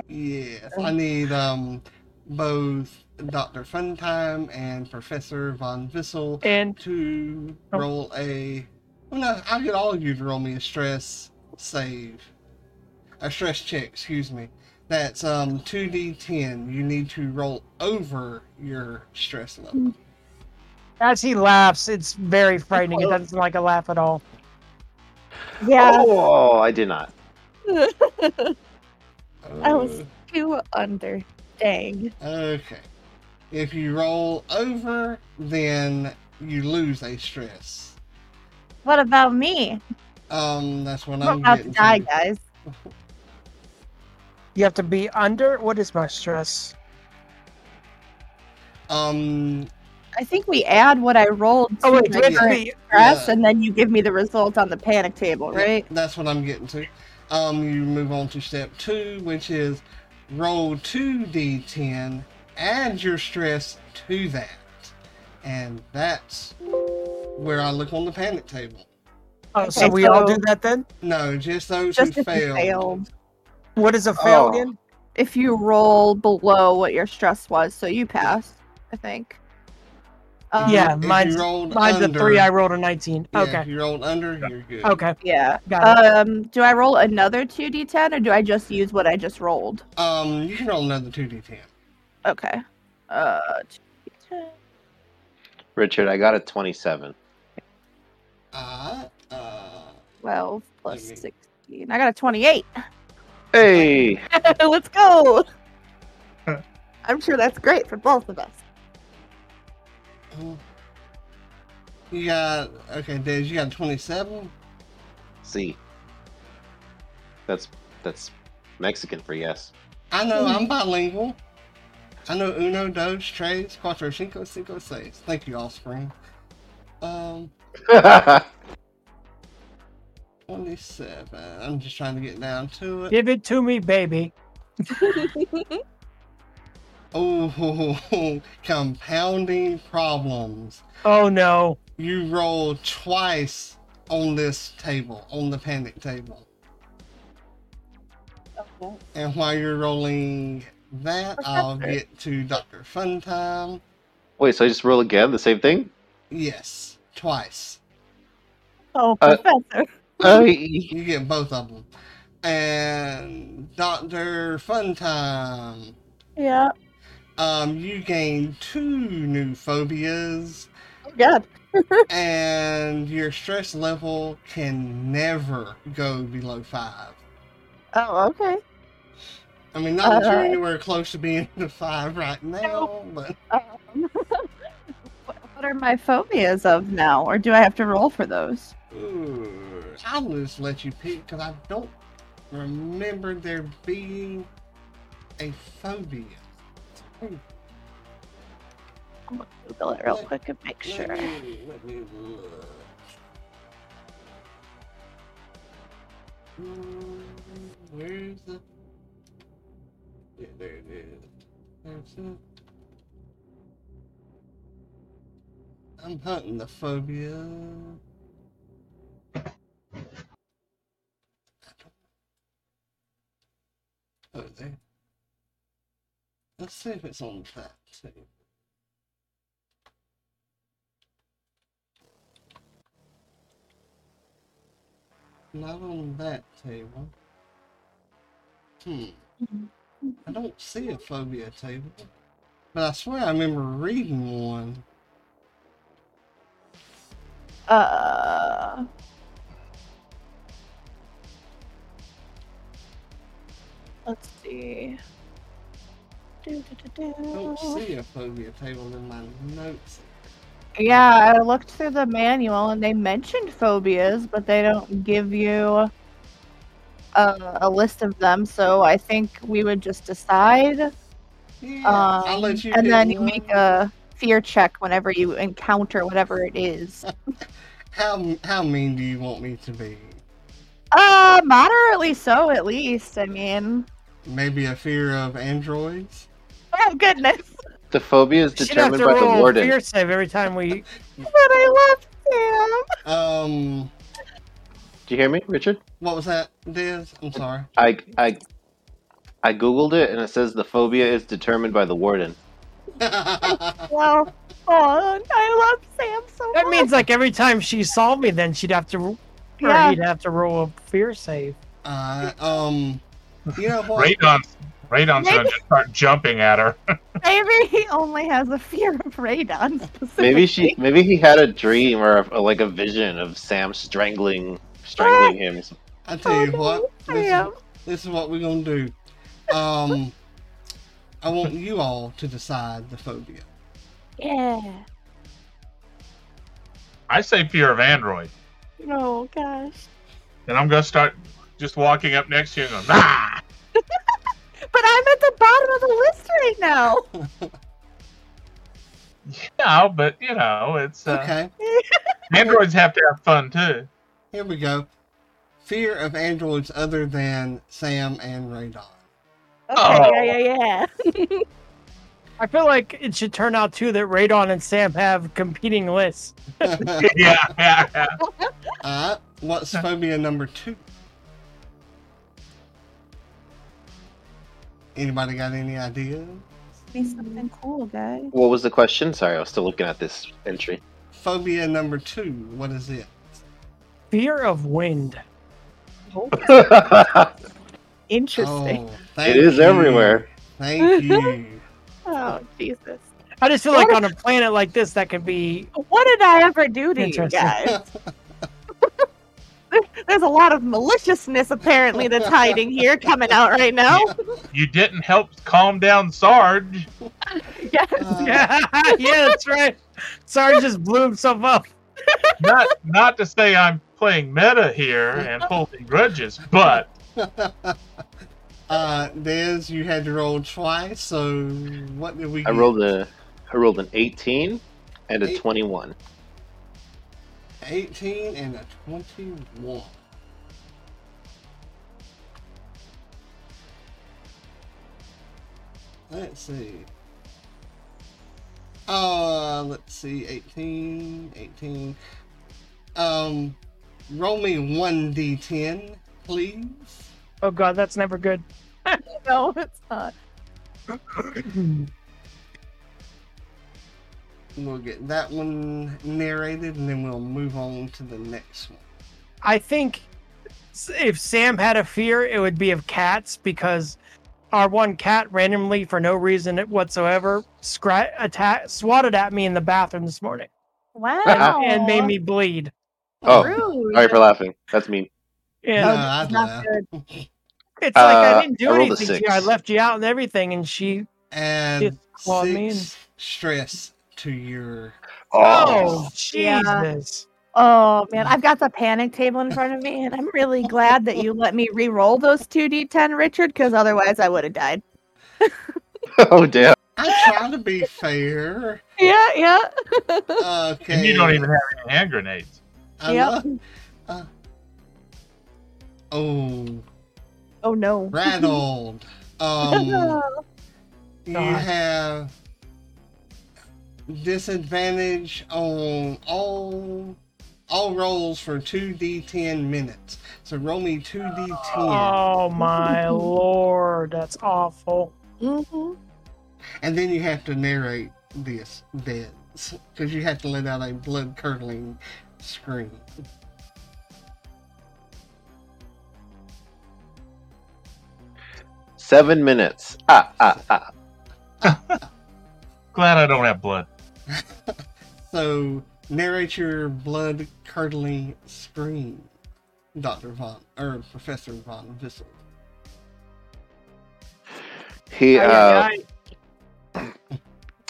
Yes, I need um both Dr. Funtime and Professor Von Vissel And to Oh. roll a. Well, no, I'll get all of you to roll me a stress save. A stress check, excuse me. That's um 2d10. You need to roll over your stress level. as he laughs, it's very frightening. It doesn't like a laugh at all. Yeah. Oh, I did not. I was too under. Dang. Okay. If you roll over, then you lose a stress. What about me? Um, that's what I'm I'm about to die, to. guys. You have to be under. What is my stress? Um, I think we add what I rolled to Oh wait, my do I have to current be? stress, Yeah. and then you give me the result on the panic table, Yeah, right? That's what I'm getting to. Um, you move on to step two, which is roll two d10, add your stress to that, and that's where I look on the panic table. Oh, so Okay, we all do that then? No, just those Just who if you failed. failed. What is a fail Oh. again? If you roll below what your stress was, so you pass, I think. Um, Yeah. If mine's- you rolled Mine's under, a three. I rolled a nineteen. yeah, okay. If you rolled under, you're good. Okay. Yeah. Got it. Um, do I roll another 2d10 or do I just use what I just rolled? Um, you can roll another two d10. Okay. Uh, 2d10. Richard, I got a 27. Uh, uh, 12 plus Let me- 16. I got a 28. Hey! Let's go. I'm sure that's great for both of us. you got okay, Dez. You got twenty-seven. See. That's that's Mexican for yes. I know I'm bilingual. I know uno, dos, tres, cuatro, cinco, cinco, seis. Thank you, offspring. Um, twenty-seven. I'm just trying to get down to it. Give it to me, baby. Oh, compounding problems. Oh no. You roll twice on this table, on the panic table. Okay. And while you're rolling that, I'll get to Dr. Funtime. Wait, so I just roll again, the same thing? Yes, twice. Oh, Uh, Professor. Uh, You get both of them. And Dr. Funtime, Yeah. um, you gain two new phobias, Oh, God. and your stress level can never go below five. Oh, okay. I mean, not that you're Uh, anywhere close to being to five right now, but Um, what what are my phobias of now, or do I have to roll for those? ooh, I'll just let you pick because I don't remember there being a phobia. I'm gonna Google it real quick and make Let sure. me, let me look. Hmm, Where's the? Yeah, there it is. There's it. I'm hunting the phobia. Oh. Let's see if it's on that too. Not on that table. Hmm. I don't see a phobia table, but I swear I remember reading one. Uh. Let's see. Do, do, do, I don't see a phobia table in my notes. Yeah, I looked through the manual and they mentioned phobias, but they don't give you a, a list of them. So I think we would just decide, Yeah, um, I'll let you. and then you one. make a fear check whenever you encounter whatever it is. How how mean do you want me to be? uh, moderately so, at least. I mean, Maybe a fear of androids? oh goodness, The phobia is determined by the warden. fear save every time we. but I love Sam. Um, Do you hear me, Richard? what was that, Diz? I'm sorry. I I I googled it and it says the phobia is determined by the warden. Well, oh, I love Sam so That much. means like every time she saw me, then she'd have to, or Yeah. he'd have to roll a fear save. uh, um, you know what? Radon, Radon's gonna just start jumping at her. Maybe he only has a fear of radon. Maybe she maybe he had a dream or, a, like a vision of Sam strangling strangling him. I tell you Oh, what, this is, this is what we're gonna do. Um, I want you all to decide the phobia. Yeah. I say fear of android. Oh gosh. And I'm gonna start just walking up next to you and going, ah! But I'm at the bottom of the list right now. Yeah, but you know, it's uh, Okay, androids have to have fun too. here we go. Fear of androids other than Sam and Radon. Okay, Oh. yeah, yeah, yeah. I feel like it should turn out too that Radon and Sam have competing lists. Yeah, yeah, yeah. Uh, what's phobia number two? Anybody got any ideas? Be something cool, guys. What was the question? Sorry, I was still looking at this entry. Phobia number two, what is it? Fear of wind. Interesting. Oh, it is you. everywhere. Thank you. Oh, Jesus. I just feel like on a planet like this, that could be What did I ever do to you guys? There's a lot of maliciousness apparently that's hiding here, coming out right now. You didn't help calm down Sarge. Yes. Uh, yeah, yeah, that's right. Sarge just blew himself up. Not not to say I'm playing meta here and holding grudges, but uh, Dez, you had to roll twice, so what did we I get? rolled a I rolled an 18 and a Eight. 21. 18 and a 21. Let's see. Uh, let's see. 18, 18. Um, roll me 1d10, please. Oh god, that's never good. No, it's not. We'll get that one narrated and then we'll move on to the next one. I think if Sam had a fear, it would be of cats because our one cat randomly, for no reason whatsoever, scra- attack swatted at me in the bathroom this morning Wow. and made me bleed. Oh, Rude. sorry for laughing. That's mean. Yeah, No, this not good. it's like Uh, I didn't do I anything to you. I left you out and everything, and she. And Just clawed me six stress to your. Oh, Yeah. Jesus! Oh man, I've got the panic table in front of me, and I'm really glad that you let me re-roll those two d10, Richard, because otherwise I would have died. oh damn. I try to be fair. Yeah, yeah. Okay. and you don't even have any hand grenades. I Yep. love- uh, oh, Oh no. rattled. Um, you God. have disadvantage on all all rolls for two d10 minutes. So roll me two d10, Oh my lord, that's awful. hmm and then you have to narrate this dance because you have to let out a blood curdling scream. seven minutes. Ah, ah, ah. Glad I don't have blood. So narrate your blood curdling scream, Doctor Von or Professor Von Vissel. He uh,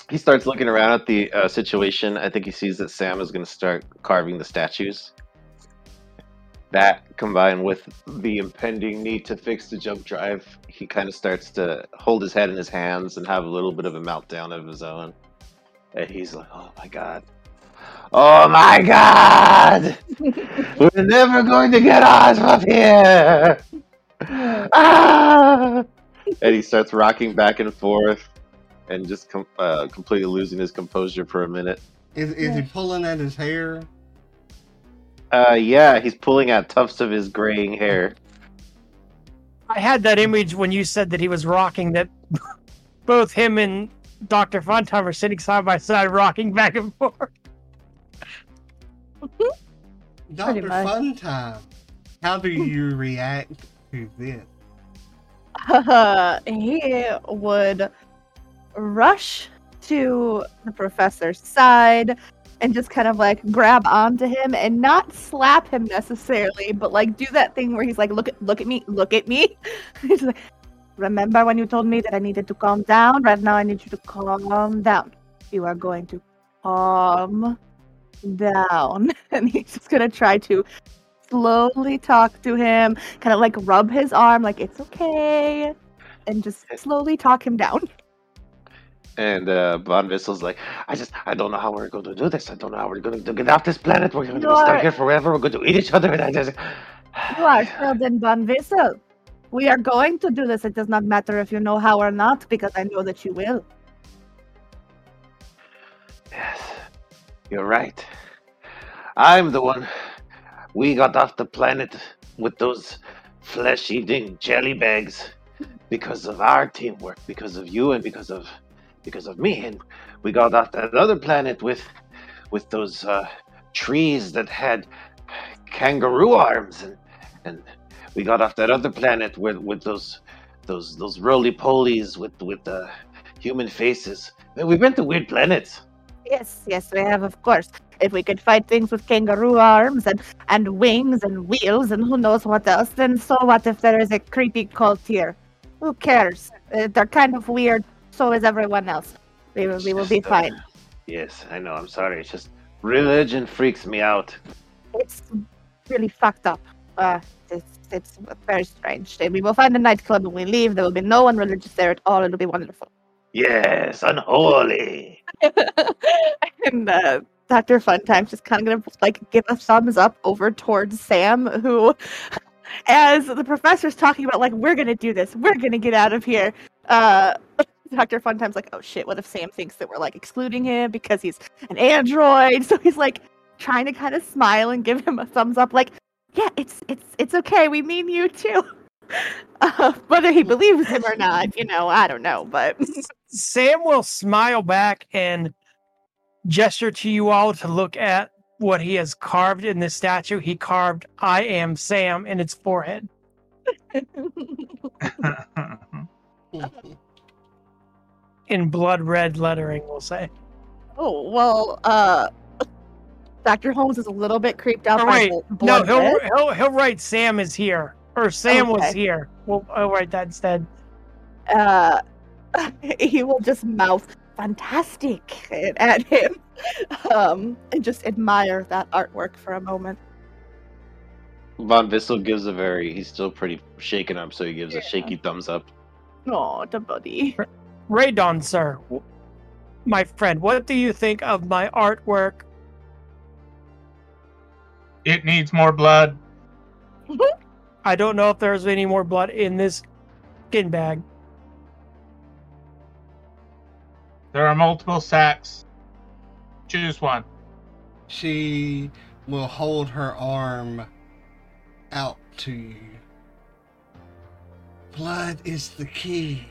he starts looking around at the uh, situation. I think he sees that Sam is going to start carving the statues. That combined with the impending need to fix the jump drive, he kind of starts to hold his head in his hands and have a little bit of a meltdown of his own. And he's like, "Oh my god, oh my god, we're never going to get us from here!" Ah! And he starts rocking back and forth and just com- uh, completely losing his composure for a minute. Is is he pulling at his hair? Uh, yeah, he's pulling out tufts of his graying hair. I had that image when you said that he was rocking that both him and Dr. Funtime are sitting side by side rocking back and forth. Doctor. Funtime, how do you react to this? Uh, he would rush to the professor's side and just kind of like grab onto him and not slap him necessarily, but like do that thing where he's like, "Look at, look at me, look at me." he's like, "Remember when you told me that I needed to calm down? Right now, I need you to calm down. You are going to calm down." And he's just gonna try to slowly talk to him, kind of like rub his arm, like it's okay, and just slowly talk him down. And uh, Von Vissel's like, I just, I don't know how we're going to do this. I don't know how we're going to get off this planet. We're going to be stuck here forever. We're going to eat each other. And I just, You are Sheldon Von Vissel. We are going to do this. It does not matter if you know how or not, because I know that you will. Yes, you're right. I'm the one. We got off the planet with those flesh eating jelly bags because of our teamwork, because of you, and because of because of me. And we got off that other planet with with those uh, trees that had kangaroo arms, and and we got off that other planet with with those those those roly polies with with the human faces. Man, We've been to weird planets. Yes, yes, we have, of course. If we could fight things with kangaroo arms and, and wings and wheels and who knows what else, then so what if there is a creepy cult here? Who cares? Uh, they're kind of weird. So is everyone else. We will, we will be uh, fine. Yes, I know. I'm sorry. It's just religion freaks me out. It's really fucked up. Uh, it's, it's very strange. We will find a nightclub when we leave. There will be no one religious there at all. It'll be wonderful. Yes, unholy. and uh, Dr. Funtime's just kind of gonna like give a thumbs up over towards Sam, who, as the professor's talking about, like, we're gonna do this, we're gonna get out of here. Uh, Dr. Funtime's like, oh shit, what if Sam thinks that we're like excluding him because he's an android? So he's like trying to kind of smile and give him a thumbs up, like, yeah, it's it's it's okay, we mean you too. Uh, whether he believes him or not, you know, I don't know, but Sam will smile back and gesture to you all to look at what he has carved in this statue. He carved I am Sam in its forehead. In blood red lettering, we'll say. Oh well, uh, Doctor Holmes is a little bit creeped out Oh, by wait, the No, he'll, he'll he'll write Sam is here. Or Sam was here. We'll I'll write that instead. Uh, he will just mouth "fantastic" at him, um, and just admire that artwork for a moment. Von Vissel gives a very. He's still pretty shaken up, so he gives a shaky thumbs up. Oh, the buddy. Radon, sir. w- My friend, what do you think of my artwork? It needs more blood. I don't know if there's any more blood in this skin bag. There are multiple sacks. Choose one. She will hold her arm out to you. Blood is the key.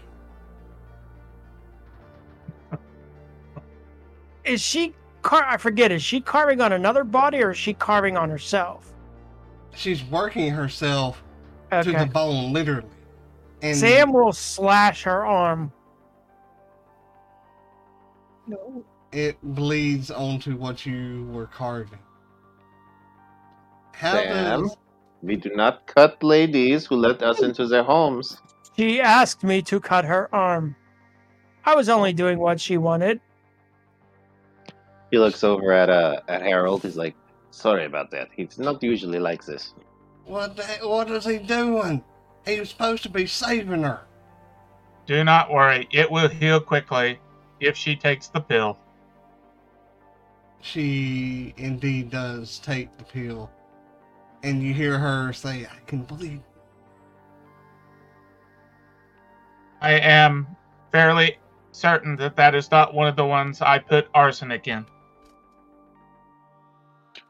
Is she car I forget, is she carving on another body or is she carving on herself? She's working herself to the bone, literally. And Sam will slash her arm. No. it bleeds onto what you were carving. How Sam? does We do not cut ladies who let us into their homes. She asked me to cut her arm. I was only doing what she wanted. He looks over at uh at Harold. He's like, "Sorry about that. He's not usually like this." what the, what is he doing? He was supposed to be saving her. Do not worry, it will heal quickly if she takes the pill. She indeed does take the pill, and you hear her say, "I can believe." I am fairly certain that that is not one of the ones I put arsenic in.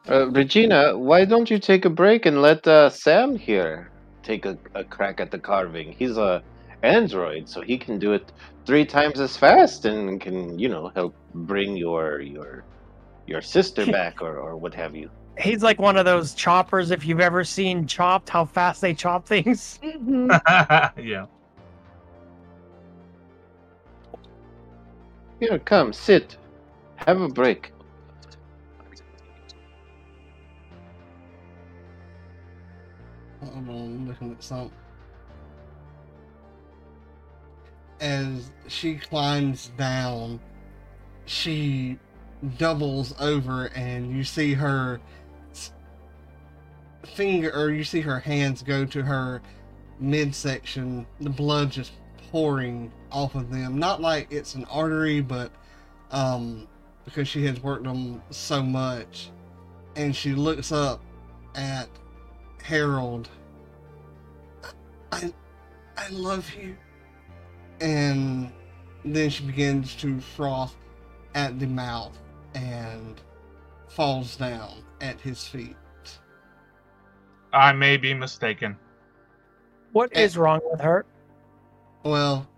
Uh, Regina, why don't you take a break and let uh, Sam here take a, a crack at the carving? He's a android, so he can do it three times as fast and can, you know, help bring your your your sister back or, or what have you. He's like one of those choppers. If you've ever seen Chopped, how fast they chop things. Mhm. yeah. Here, come, sit, have a break. Hold on, I'm looking at something. As she climbs down, she doubles over, and you see her finger, or you see her hands go to her midsection. The blood just pouring off of them. Not like it's an artery, but um, because she has worked them so much. And she looks up at Harold, I, I love you. And then she begins to froth at the mouth and falls down at his feet. I may be mistaken. What Eh. is wrong with her? Well,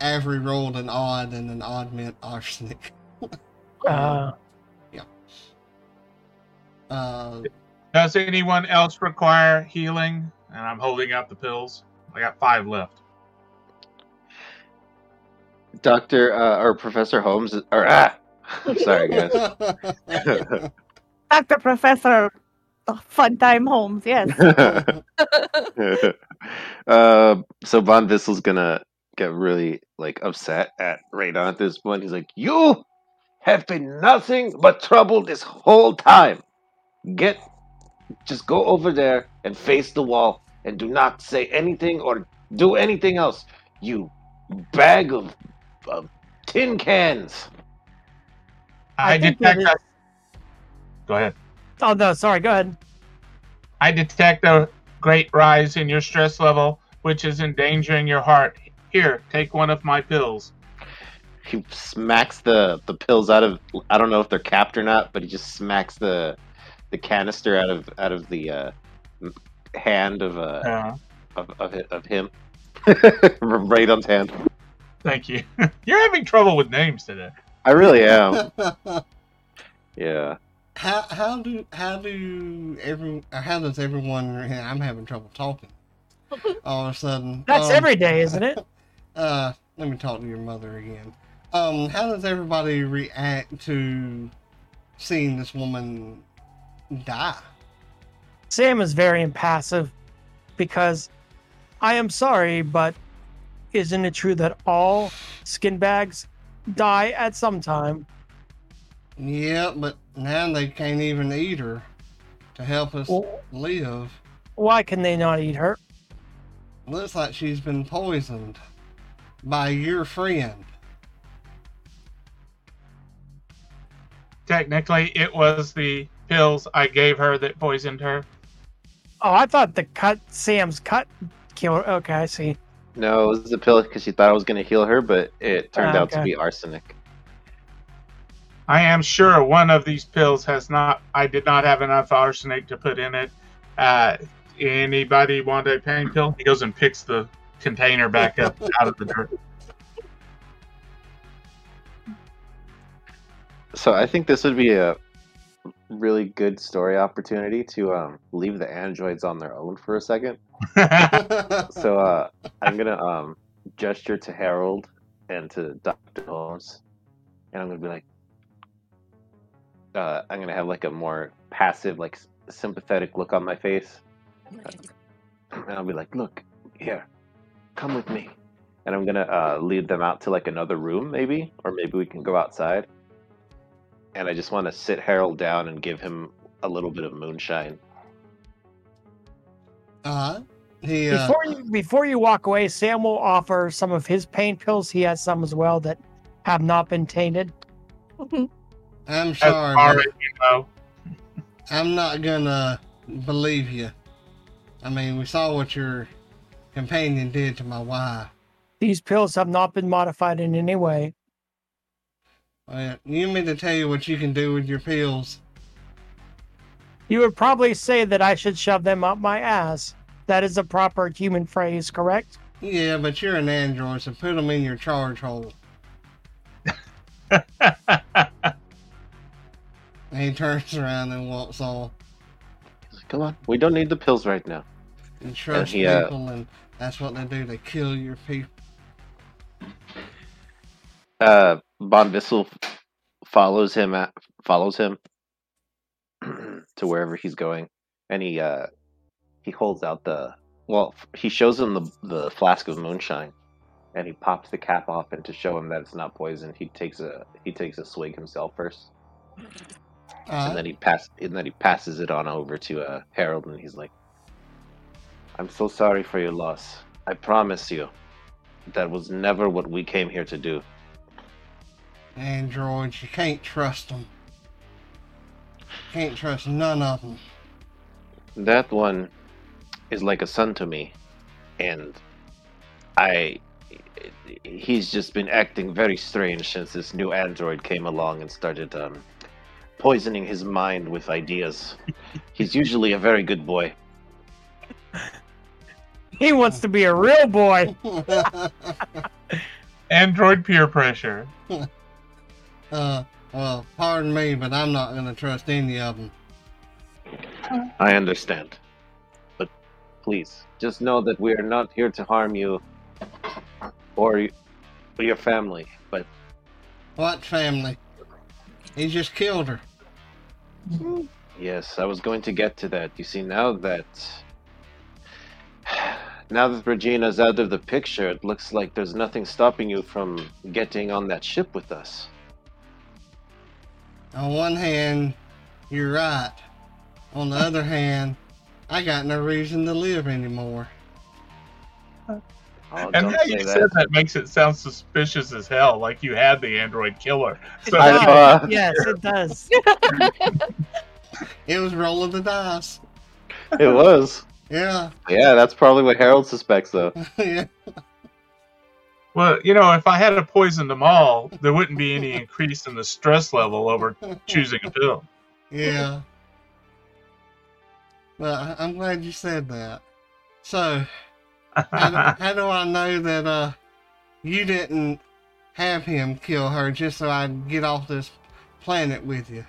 Avery rolled an odd, and an odd meant arsenic. Uh, Yeah. Uh, Does anyone else require healing? And I'm holding out the pills. I got five left. Doctor uh, or Professor Holmes, or ah, sorry guys. Dr. Professor Fun Time Holmes, yes. uh, so Von Vissel's gonna get really like upset at Radon at this point. He's like, "You have been nothing but trouble this whole time. Get, just go over there and face the wall, and do not say anything or do anything else. You bag of, of tin cans." I, I detect a... Go ahead. oh no, sorry. Go ahead. I detect a great rise in your stress level, which is endangering your heart. Here, take one of my pills. He smacks the the pills out of. I don't know if they're capped or not, but he just smacks the the canister out of out of the uh, hand of uh Uh, of of, hi- of him. Radon's hand. thank you. You're having trouble with names today. I really am. Yeah. how how do how do every or how does everyone? I'm having trouble talking. All of a sudden, That's um, every day, isn't it? Uh, let me talk to your mother again. Um, how does everybody react to seeing this woman die? Sam is very impassive because I am sorry, but isn't it true that all skin bags die at some time? Yeah, but now they can't even eat her to help us Well, live. why can they not eat her? Looks like she's been poisoned by your friend. Technically, it was the pills I gave her that poisoned her. Oh, I thought the cut Sam's cut killed. Okay, I see. No, it was the pill because she thought it was gonna heal her, but it turned out to be arsenic. I am sure one of these pills has not. I did not have enough arsenic to put in it. Uh, anybody want a pain pill? He goes and picks the container back up out of the dirt. So I think this would be a really good story opportunity to um, leave the androids on their own for a second. So uh, I'm gonna um, gesture to Harold and to Doctor Holmes, and I'm gonna be like, uh, I'm gonna have like a more passive, like sympathetic look on my face, and I'll be like, "Look, here, come with me," and I'm gonna uh, lead them out to like another room, maybe, or maybe we can go outside. And I just want to sit Harold down and give him a little bit of moonshine. uh, he, uh, Before you before you walk away, Sam will offer some of his pain pills. He has some as well that have not been tainted. I'm As sorry, far but as you know. I'm not gonna believe you. I mean, we saw what your companion did to my wife. These pills have not been modified in any way. Uh, you want me to tell you what you can do with your pills? You would probably say that I should shove them up my ass. That is a proper human phrase, correct? Yeah, but you're an android, so put them in your charge hole. And he turns around and walks off Come on, we don't need the pills right now. and trusts he, uh, people, and that's what they do. They kill your people. Uh Von Vissel follows him at, follows him to wherever he's going and he uh he holds out the well he shows him the the flask of moonshine and he pops the cap off and to show him that it's not poison he takes a he takes a swig himself first. Uh, and then he pass and then he passes it on over to uh Harold and he's like I'm so sorry for your loss. I promise you that was never what we came here to do androids, you can't trust them. Can't trust none of them. That one is like a son to me, and I. He's just been acting very strange since this new android came along and started um, poisoning his mind with ideas. He's usually a very good boy. He wants to be a real boy. Android peer pressure. uh, well, pardon me, but I'm not gonna trust any of them. I understand. But please, just know that we are not here to harm you or or your family. But What family? He just killed her. Yes, I was going to get to that. You see, now that now that Regina's out of the picture, it looks like there's nothing stopping you from getting on that ship with us. On one hand, you're right. On the other hand, I got no reason to live anymore. Oh, and how you say said that. that makes it sound suspicious as hell, like you had the android killer. So I uh, yes, it does. It was rolling the dice. It was. Yeah, Yeah, that's probably what Harold suspects, though. yeah. Well, you know, if I had to poison them all, there wouldn't be any increase in the stress level over choosing a pill. Yeah. Well, I- I'm glad you said that. So, how do, how do I know that uh you didn't have him kill her just so I'd get off this planet with you?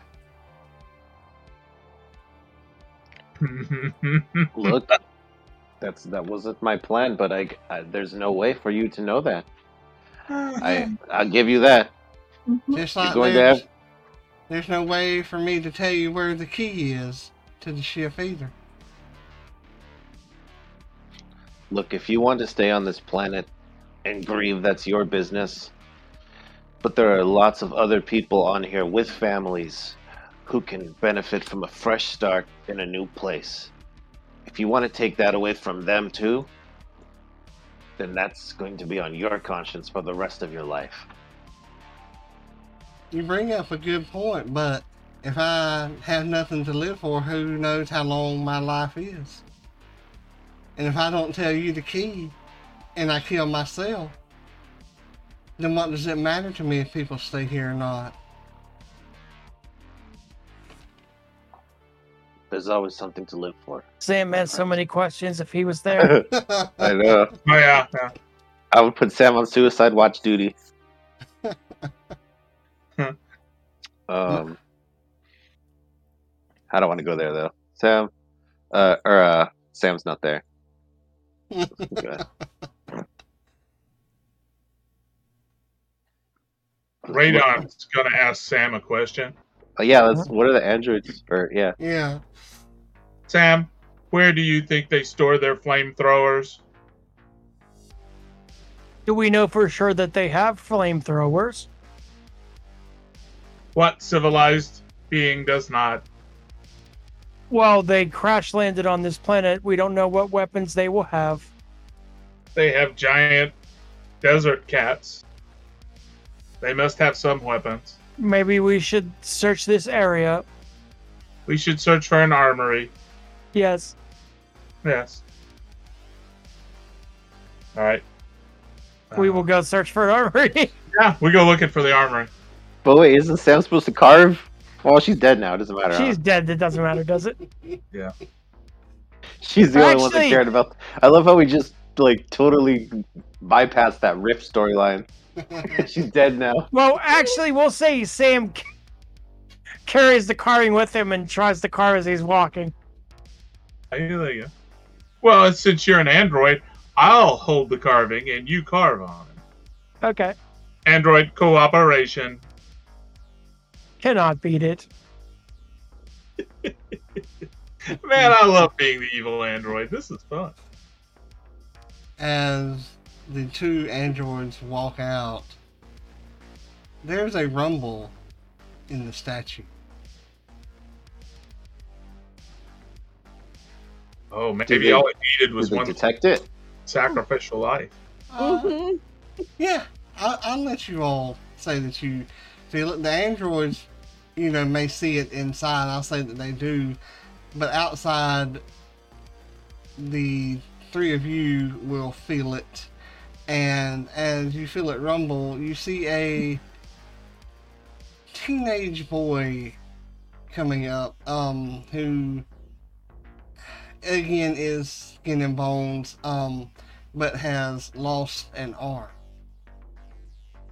Look, that's that wasn't my plan, but I, I there's no way for you to know that. I I'll give you that. Mm-hmm. Just You're like going to there's, have there's no way for me to tell you where the key is to the ship either. Look, if you want to stay on this planet and grieve, that's your business. But there are lots of other people on here with families who can benefit from a fresh start in a new place. If you want to take that away from them too, then that's going to be on your conscience for the rest of your life. You bring up a good point, but if I have nothing to live for, who knows how long my life is? And if I don't tell you the key and I kill myself, then what does it matter to me if people stay here or not? There's always something to live for. Sam had so many questions if he was there. I know. Oh yeah, yeah. I would put Sam on suicide watch duty. um, I don't want to go there though. Sam, uh, or uh, Sam's not there. Okay. Radon's going to ask Sam a question. Yeah, let's, uh-huh. what are the androids? Or yeah, Yeah. Sam, where do you think they store their flamethrowers? Do we know for sure that they have flamethrowers? What civilized being does not? Well, they crash landed on this planet. We don't know what weapons they will have. They have giant desert cats. They must have some weapons. Maybe we should search this area. We should search for an armory. Yes. Yes. All right. We Uh, will go search for an armory. Yeah, we go looking for the armory. but wait, isn't Sam supposed to carve? Well, she's dead now. It doesn't matter. huh? She's dead. It doesn't matter, does it? Yeah. She's the only one that Actually- cared about. I love how we just like totally bypassed that Rift storyline. She's dead now. Well, actually, we'll say Sam carries the carving with him and tries to carve as he's walking. There you go. Well, since you're an android, I'll hold the carving and you carve on it. Okay. Android cooperation. Cannot beat it. Man, I love being the evil android. This is fun. As the two androids walk out, there's a rumble in the statue. Oh, Did maybe they- all it needed was one detect it? sacrificial life. Uh. Yeah, I'll, I'll let you all say that you feel it. The androids, you know, may see it inside. I'll say that they do, but outside, the three of you will feel it. And as you feel it rumble, you see a teenage boy coming up, um, who again is skin and bones, um, but has lost an arm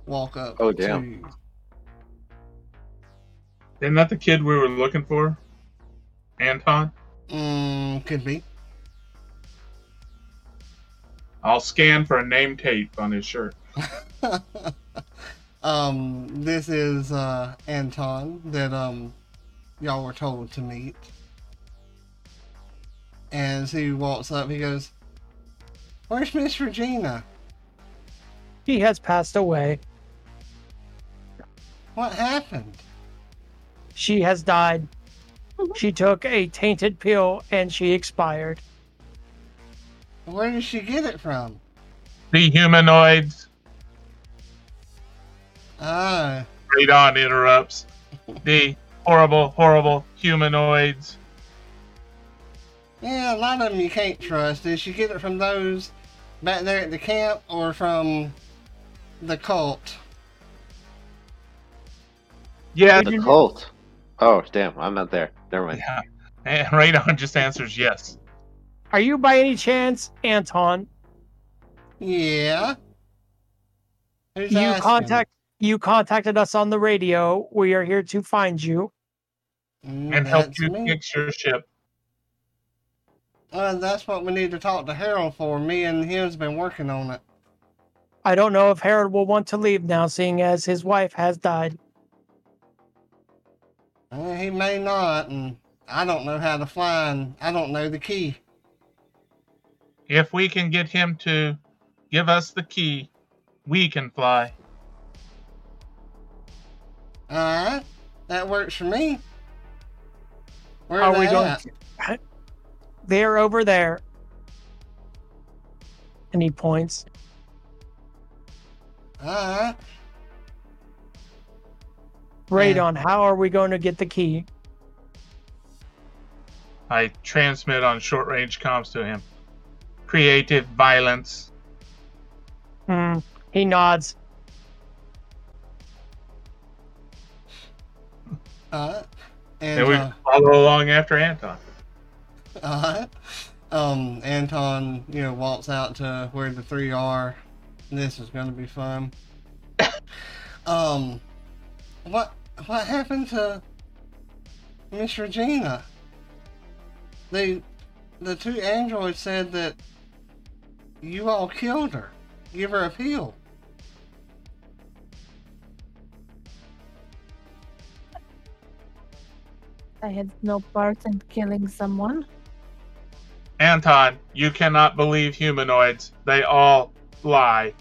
walk up Oh, to damn. you. Isn't that the kid we were looking for? Anton? Mm, could be. I'll scan for a name tape on his shirt. um, this is uh, Anton that um, y'all were told to meet. As he walks up, he goes, "Where's Miss Regina? He has passed away. What happened?" She has died. She took a tainted pill and she expired. Where did she get it from? The humanoids. Ah, Radon interrupts. The horrible, horrible humanoids. yeah, a lot of them you can't trust. Did she get it from those back there at the camp or from the cult? Yeah, The cult. Oh damn, I'm not there. Never mind. yeah. And Radon just answers yes. Are you by any chance Anton? Yeah. Who's You asking? contact you contacted us on the radio. We are here to find you. Mm, And help you me. fix your ship. Well, that's what we need to talk to Harold for. Me and him's been working on it. I don't know if Harold will want to leave now, seeing as his wife has died. Uh, he may not, and I don't know how to fly, and I don't know the key. If we can get him to give us the key, we can fly. All right, that works for me. Where Are are we they going at? They're over there. Any points. All right. Radon, how are we going to get the key? I transmit on short range comms to him. Creative violence. Hmm. He nods. All right. And, And we uh, follow along after Anton. all right. Um, Anton, you know, walks out to where the three are. This is going to be fun. um, what what happened to Miss Regina. They, the two androids said that you all killed her. Give her a pill. I had no part in killing someone. Anton, you cannot believe humanoids. They all lie.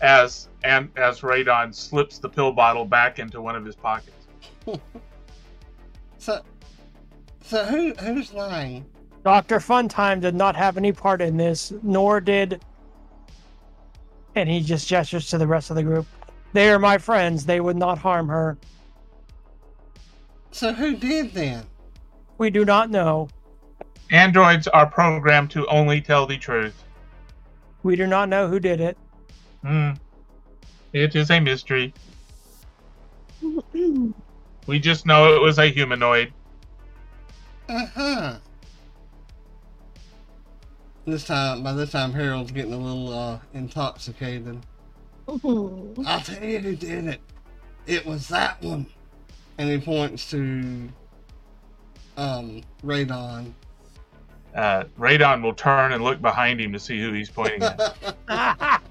As and as Radon slips the pill bottle back into one of his pockets. So, so who who's lying? Dr. Funtime did not have any part in this, nor did. And he just gestures to the rest of the group. They are my friends. They would not harm her. So who did then? We do not know. Androids are programmed to only tell the truth. We do not know who did it. Hmm. It is a mystery. We just know it was a humanoid. Uh huh. This time, by this time, Harold's getting a little uh, intoxicated. I'll tell you who did it. It was that one. And he points to um Radon. Uh, Radon will turn and look behind him to see who he's pointing at.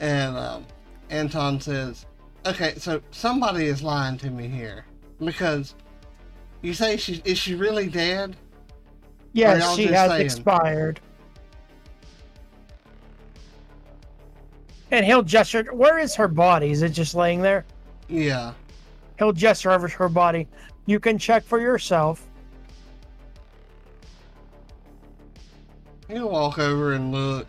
and um, Anton says, "Okay, so somebody is lying to me here because you say she is she really dead? yes, she has saying? expired. And he'll gesture. Where is her body? Is it just laying there? Yeah. He'll gesture over her body. You can check for yourself. He'll walk over and look,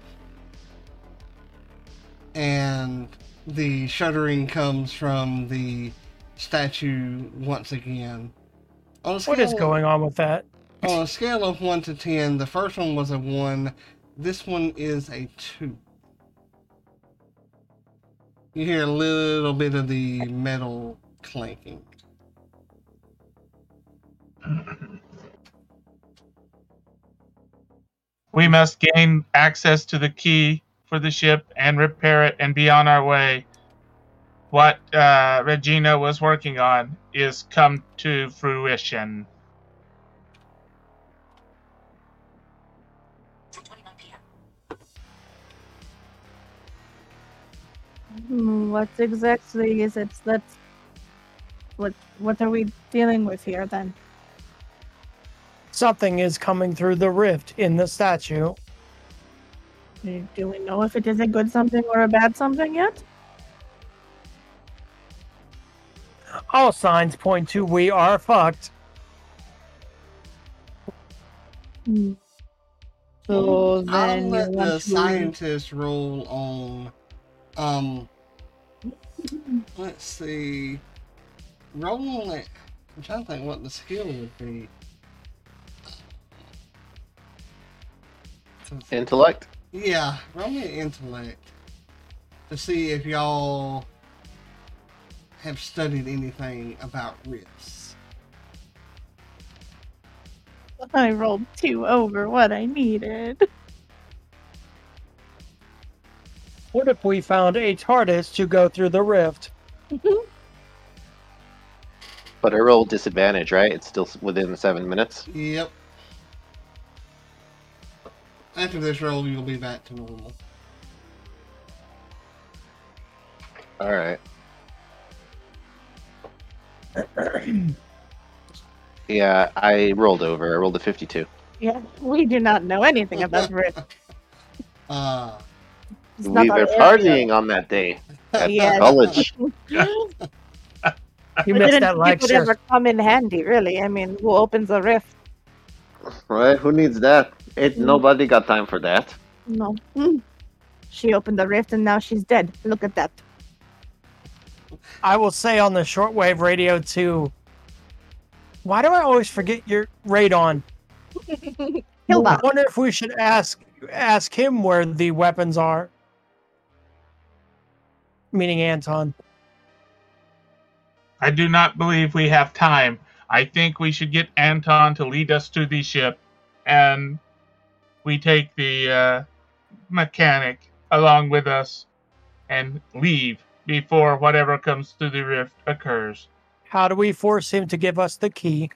and the shuddering comes from the statue once again. What is going on with that? On a scale of 1 to 10, the first one was a 1. This one is a 2. You hear a little bit of the metal clanking. We must gain access to the key for the ship and repair it and be on our way. What uh, Regina was working on is come to fruition. Hmm, What exactly is it that what what are we dealing with here then? Something is coming through the rift in the statue. Do do we know if it is a good something or a bad something yet? All signs point to we are fucked. So I'll let the want to scientist roll on. Um, let's see. Roll it. I'm trying to think what the skill would be. Intellect. Yeah, roll me intellect to see if y'all have studied anything about rifts. I rolled two over what I needed. What if we found a TARDIS to go through the rift? But I roll disadvantage, right? It's still within seven minutes. Yep. After this roll, you'll be back to normal. All right. Yeah, I rolled over. I rolled a 52. yeah, we do not know anything about Rift. Uh, we were partying on that day at Yes. college. You missed didn't that think it would ever come in handy, really. I mean, who opens a rift? Right? Who needs that? It, Mm. nobody got time for that. No. Hmm. She opened the rift and now she's dead. Look at that. I will say on the shortwave radio too. Why do I always forget your radon? I wonder if we should ask ask him where the weapons are. Meaning Anton. I do not believe we have time. I think we should get Anton to lead us to the ship, and we take the uh, mechanic along with us and leave before whatever comes through the rift occurs. How do we force him to give us the key?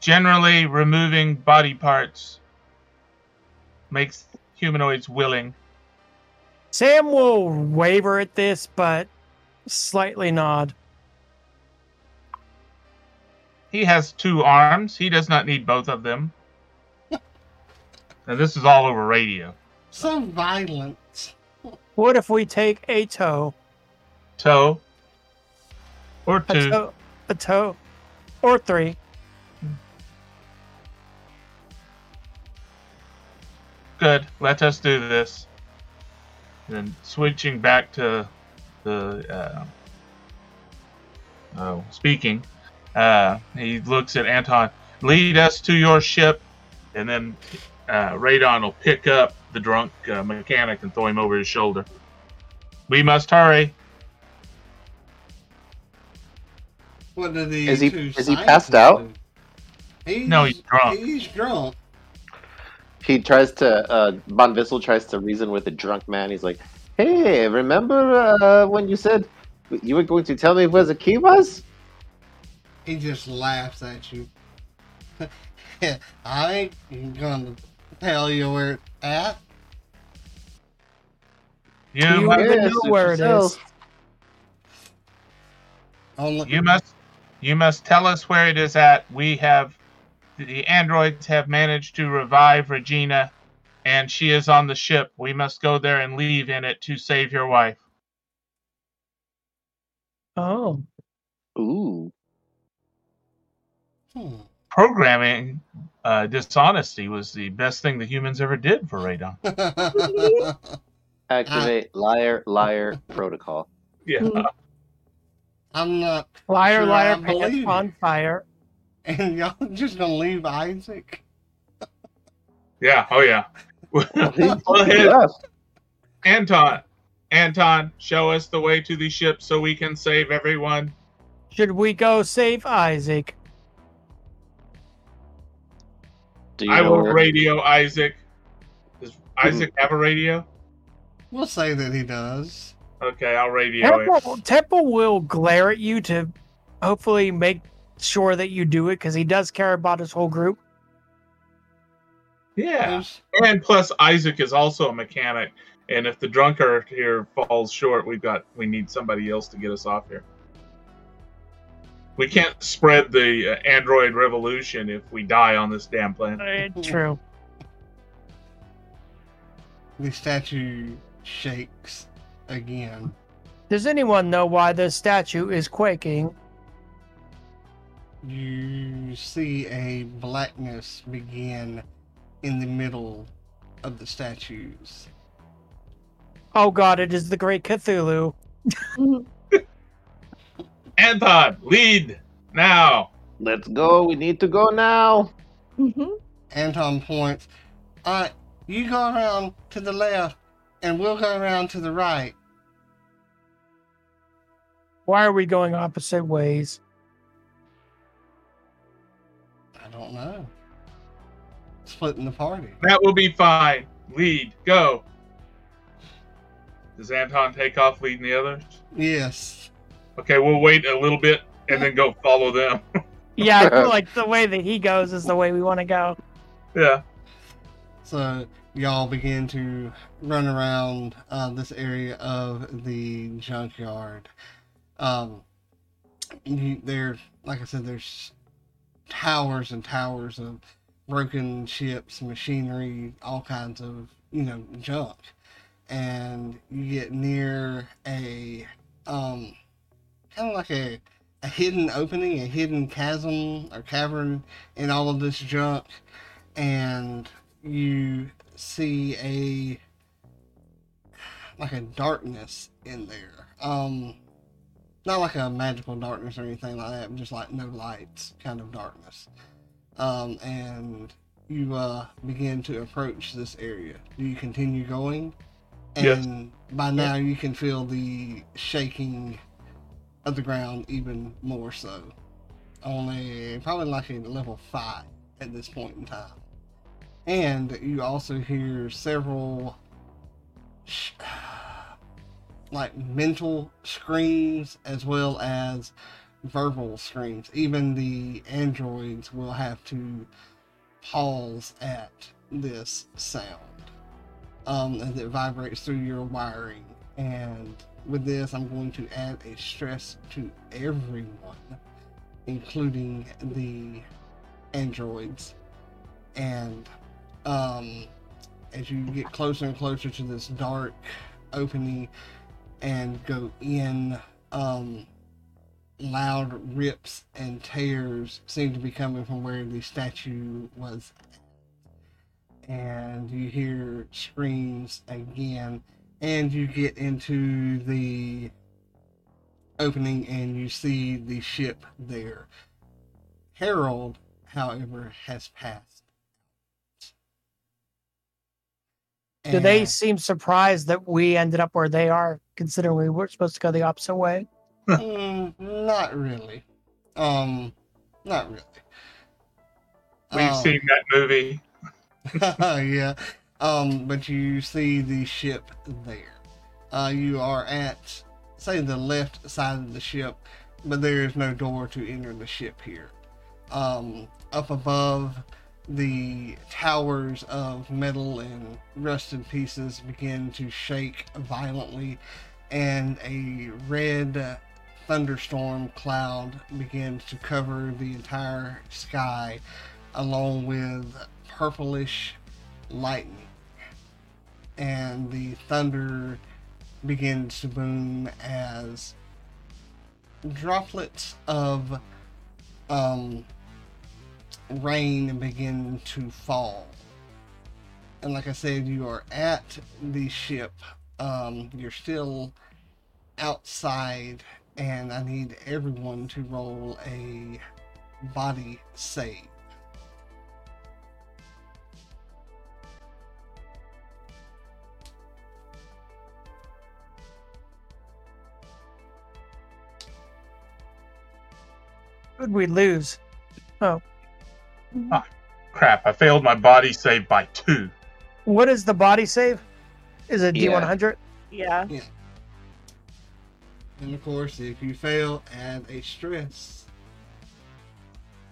Generally, removing body parts makes humanoids willing. Sam will waver at this, but slightly nod. He has two arms. He does not need both of them. and this is all over radio. So violent. What if we take a toe? Toe. Or A two. toe, a toe, or three. Good. Let us do this. Then switching back to the uh, oh, speaking, uh, he looks at Anton. Lead us to your ship, and then uh, Radon will pick up the drunk uh, mechanic and throw him over his shoulder. We must hurry. What did the Is he- two is he passed out? He's, No, he's drunk. He's drunk. He tries to. Uh, Von Vissel tries to reason with a drunk man. He's like, "Hey, remember uh, when you said you were going to tell me where the key was?" He just laughs at you. I ain't gonna tell you where it's at. You, You must, know where it yourself. is. Only, you must, you must tell us where it is at. We have, the androids have managed to revive Regina, and she is on the ship. We must go there and leave in it to save your wife. Oh, Ooh. Hmm. Programming uh, dishonesty was the best thing the humans ever did for Radon. Activate liar liar protocol. Yeah. Mm. I'm not, liar, Sure, liar, I pants on fire. and y'all just gonna leave Isaac? Yeah. Oh yeah. Go ahead, Yes. Anton. Anton, show us the way to the ship so we can save everyone. Should we go save Isaac? Do you I will radio Isaac. Does hmm. Isaac have a radio? We'll say that he does. Okay, I'll radio him. Temple, Temple will glare at you to hopefully make sure that you do it because he does care about his whole group. Yeah. And plus, Isaac is also a mechanic, and if the drunkard here falls short, we've got we need somebody else to get us off here. We can't spread the uh, android revolution if we die on this damn planet. Uh, true. The statue shakes again. Does anyone know why the statue is quaking? You see a blackness begin in the middle of the statues. Oh god, it is the Great Cthulhu. Anton, lead now. Let's go. We need to go now. Mhm. Anton points. Alright, you go around to the left, and we'll go around to the right. Why are we going opposite ways? I don't know. Splitting the party. That will be fine. Lead, go. Does Anton take off leading the others? Yes. Okay, we'll wait a little bit and then go follow them. Yeah, I feel like the way that he goes is the way we want to go. yeah. So y'all begin to run around uh, this area of the junkyard. Um, you, there, like I said, there's towers and towers of broken ships, machinery, all kinds of you know junk, and you get near a um, kind of like a a hidden opening, a hidden chasm or cavern in all of this junk, and you see a like a darkness in there. Um not like a magical darkness or anything like that, just like no lights kind of darkness. Um and you uh begin to approach this area. Do you continue going? Yes. And by now you can feel the shaking of the ground even more so. Only probably like a level five at this point in time. And you also hear several like mental screams as well as verbal screams. Even the androids will have to pause at this sound um, as it vibrates through your wiring. And with this, I'm going to add a stress to everyone, including the androids. And um, as you get closer and closer to this dark opening and go in, um, loud rips and tears seem to be coming from where the statue was. And you hear screams again, and you get into the opening and you see the ship there. Harold, however, has passed. Do they seem surprised that we ended up where they are, considering we were supposed to go the opposite way? Mm, not really. Um, not really. We've Um, seen that movie. yeah. Um, but you see the ship there. Uh, you are at, say, the left side of the ship, but there is no door to enter the ship here. Um, up above, the towers of metal and rusted pieces begin to shake violently, and a red thunderstorm cloud begins to cover the entire sky, along with purplish lightning. And the thunder begins to boom as droplets of um, rain begin to fall. And like I said, you are at the ship. Um, you're still outside, and I need everyone to roll a body save. Would we lose? Oh. Ah, crap, I failed my body save by two. What is the body save? Is it Yeah. D100? Yeah. Yeah. And of course, if you fail, add a stress.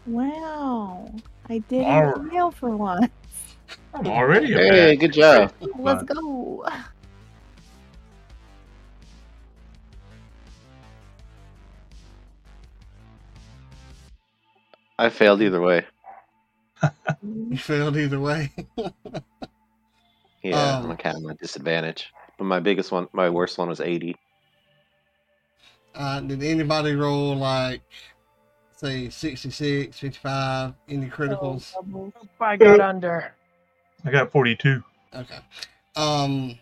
Wow. I didn't Alright. fail for one. I'm already a Hey, bad good job. Let's go. I failed either way. You failed either way. Yeah, Um, I'm counting my disadvantage. But my biggest one, my worst one was 80. Uh, did anybody roll like, say, 66, 55, any criticals? Oh, I got under. I got 42. Okay. Um,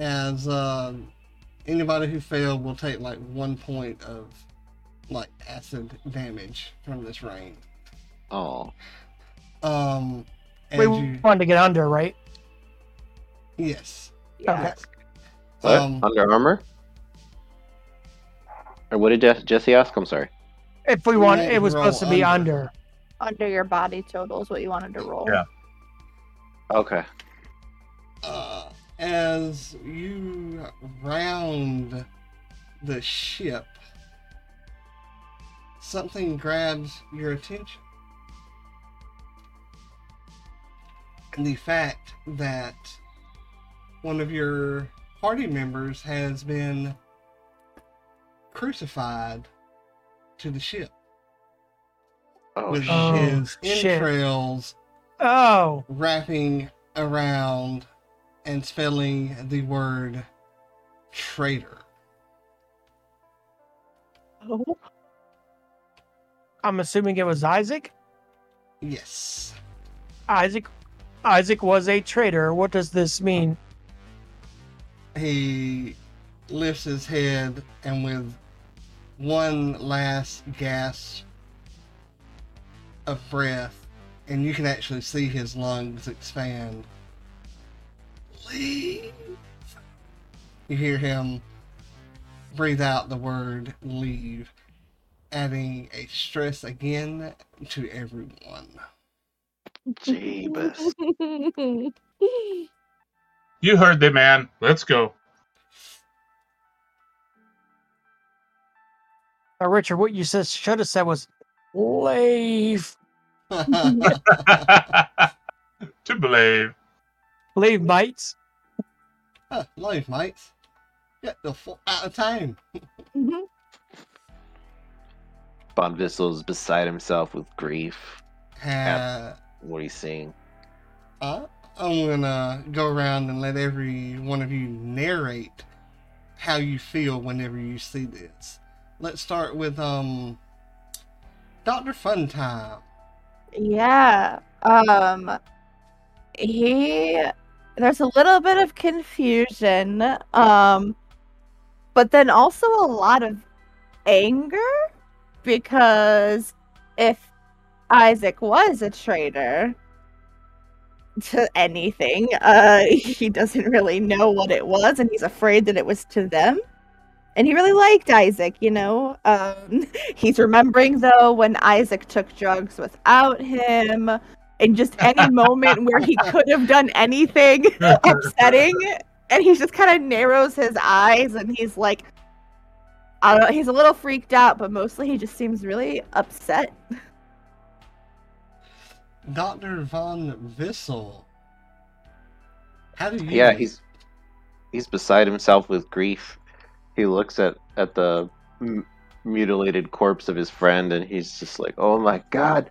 as uh, anybody who failed will take like one point of like acid damage from this rain. Oh, Um, as We you, wanted to get under, right? yes. Yeah. yes. what? Um, Under armor? Or what did Jesse ask? I'm sorry. If we want, it was supposed to be under. under. Under your body total is what you wanted to roll. Yeah. Okay. uh, as you round the ship, something grabs your attention. And the fact that one of your party members has been crucified to the ship Oh, with Oh, his shit. entrails Oh, wrapping around and spelling the word traitor. Oh. I'm assuming it was Isaac. Yes. Isaac, Isaac was a traitor. What does this mean? He lifts his head and with one last gasp of breath, and you can actually see his lungs expand. Leave. You hear him breathe out the word leave, adding a stress again to everyone. Jeebus. You heard the man. Let's go. Uh, Richard, what you said should have said was leave. to believe. Leave, mates. Live, mates. Get the fuck out of town. Mhm. Von Vissel's beside himself with grief. Uh, What he's seeing. uh, I'm gonna go around and let every one of you narrate how you feel whenever you see this. Let's start with um Dr. Funtime. Yeah. Um he there's a little bit of confusion. Um but then also a lot of anger because if Isaac was a traitor to anything, uh he doesn't really know what it was and he's afraid that it was to them. And he really liked Isaac, you know. Um, he's remembering though when Isaac took drugs without him, and just any moment where he could have done anything upsetting, and he just kind of narrows his eyes and he's like, I don't know, he's a little freaked out, but mostly he just seems really upset. Dr. Von Vissel. How do you Yeah, he's he's beside himself with grief. He looks at at the m- mutilated corpse of his friend, and he's just like, "Oh my god,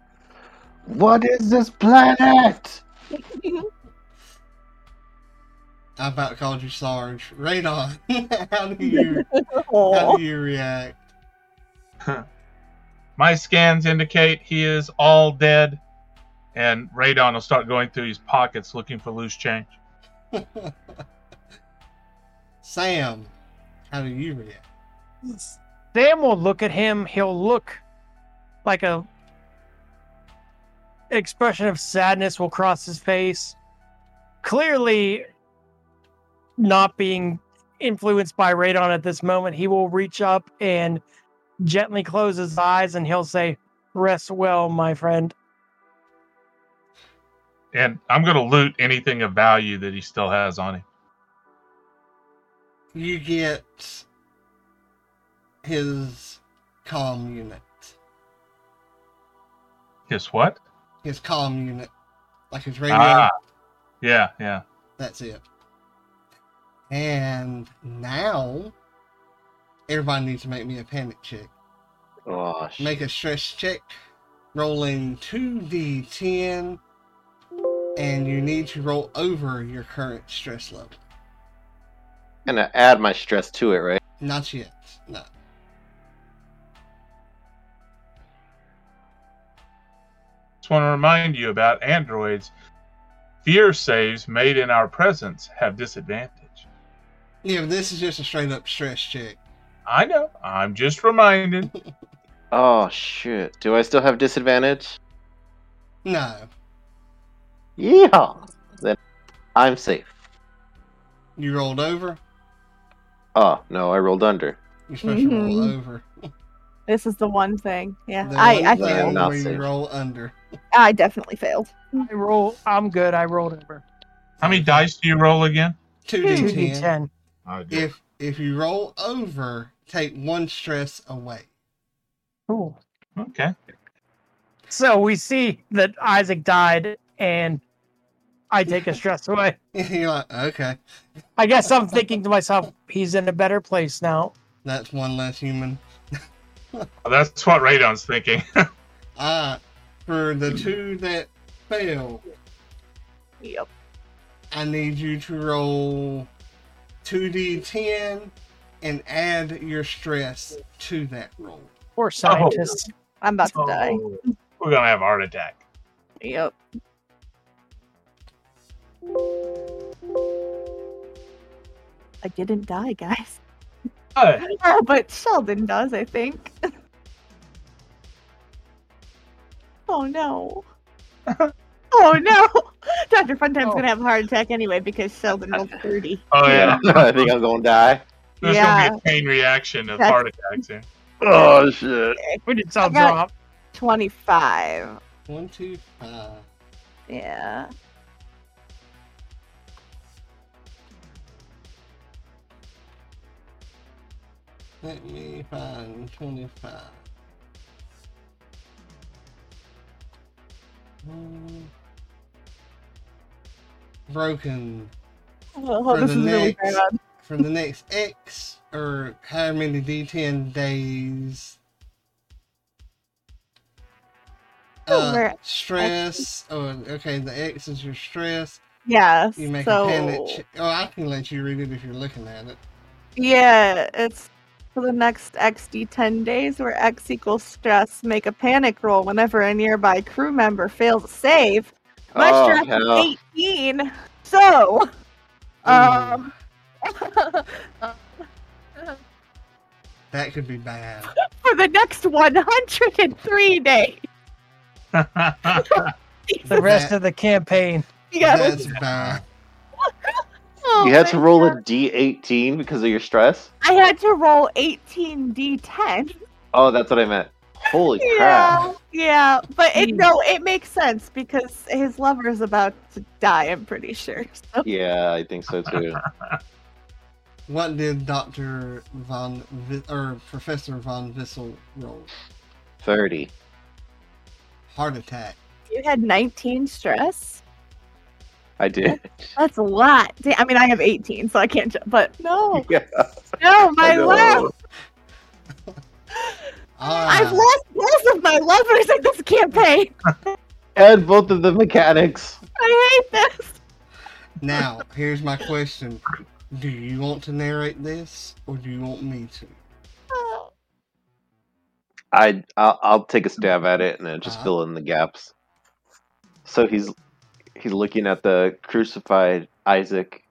what is this planet?" I about called you Sarge. Right on. how do you how do you react? My scans indicate he is all dead, and Radon will start going through his pockets looking for loose change. Sam, how do you react? Sam will look at him. He'll look like a expression of sadness will cross his face. Clearly, not being influenced by radon at this moment, he will reach up and gently close his eyes, and he'll say, "Rest well, my friend." And I'm going to loot anything of value that he still has on him. You get his comm unit. His what? His comm unit. Like his radio. Ah, yeah, yeah. That's it. And now everybody needs to make me a panic check. Oh, sh- Make a stress check, rolling 2d10, and you need to roll over your current stress level. gonna add my stress to it, right? Not yet. No. Just want to remind you about androids. Fear saves made in our presence have disadvantage. Yeah, this is just a straight up stress check. I know. I'm just reminded. Oh shit! Do I still have disadvantage? No. Yeah. Then I'm safe. You rolled over, Oh no, I rolled under. you're supposed to roll Mhm. over. This is the one thing. Yeah, The I I failed. Not where you safe. roll under. I definitely failed. I roll. I'm good. I rolled over. How many dice do you roll again? 2d10. 2d10. I do. If if you roll over, take one stress away. Cool. Okay. So we see that Isaac died, and I take a stress away. You're like, okay, I guess I'm thinking to myself, he's in a better place now. that's one less human. Well, that's what Radon's thinking. Ah, for the two that fail, Yep. I need you to roll 2d10 and add your stress to that roll. Poor oh. scientist. I'm about to oh. die. Oh, We're gonna have a heart attack. Yep. I didn't die, guys. Hey, Oh, but Sheldon does, I think. oh no. oh no. Dr. Funtime's Oh. gonna have a heart attack anyway because Sheldon rolled 30. Oh yeah. I think I'm gonna die. There's Yeah. gonna be a chain reaction of That's- heart attacks here. Oh shit! We did some I got- drop. 25. One, two, five. Yeah. Let me find 25. Hmm. Broken Oh, this the is really next- bad. for the next X or how many D10 days. Oh, Uh, stress. Oh, okay. The X is your stress. Yes. You make so, a panic. Oh, I can let you read it if you're looking at it. Yeah, it's for the next XD 10 days where X equals stress. Make a panic roll whenever a nearby crew member fails a save. My Oh, stress hell. is 18. So, um, That could be bad. for the next 103 days. The rest of the campaign. Yeah. That's bad. Oh You had to roll God. a d18 because of your stress? I had to roll 18 D10. Oh, that's what I meant. Holy Yeah, crap. yeah, but it, Hmm. no, it makes sense because his lover is about to die. I'm pretty sure. So, Yeah, I think so too. What did Doctor von Vi- or Professor von Vissel roll? 30. Heart attack. you had 19 stress. I did. That's a lot. I mean, I have 18, so I can't. ju- But no, Yeah. no, my I know. Ah, I've lost both of my lovers in this campaign. And both of the mechanics. I hate this. now here's my question: Do you want to narrate this, or do you want me to? Oh, I I'll, I'll take a stab at it and then just Uh-huh. fill in the gaps. So he's he's looking at the crucified Isaac,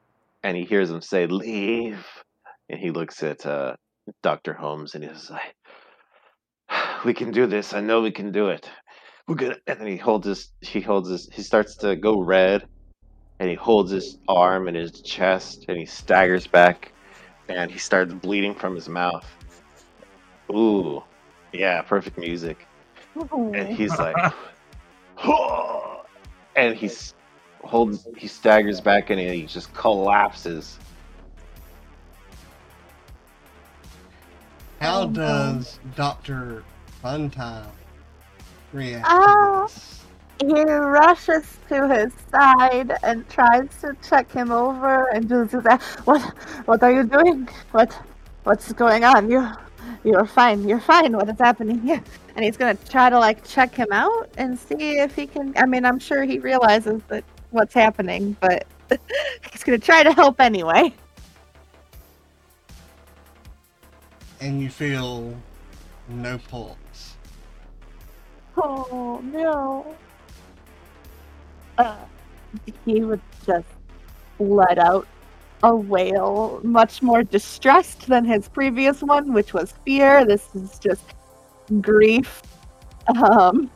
and he hears him say, "Leave," and he looks at uh, Doctor Holmes and he's like, "We can do this. I know we can do it. We're gonna." And then he holds his he holds his he starts to go red, and he holds his arm in his chest, and he staggers back, and he starts bleeding from his mouth. Ooh. Yeah, perfect music. And he's like, and he's holds, he staggers back and he just collapses. How Oh, does Doctor React Ah. to this? He rushes to his side and tries to check him over and just says, "What? What are you doing? What? What's going on? You, you're fine. You're fine. What is happening here?" And he's gonna try to like check him out and see if he can. I mean, I'm sure he realizes that what's happening, but he's gonna try to help anyway. And you feel no pulse. Oh no. Uh, he would just let out a wail, much more distressed than his previous one, which was fear. This is just grief. Um,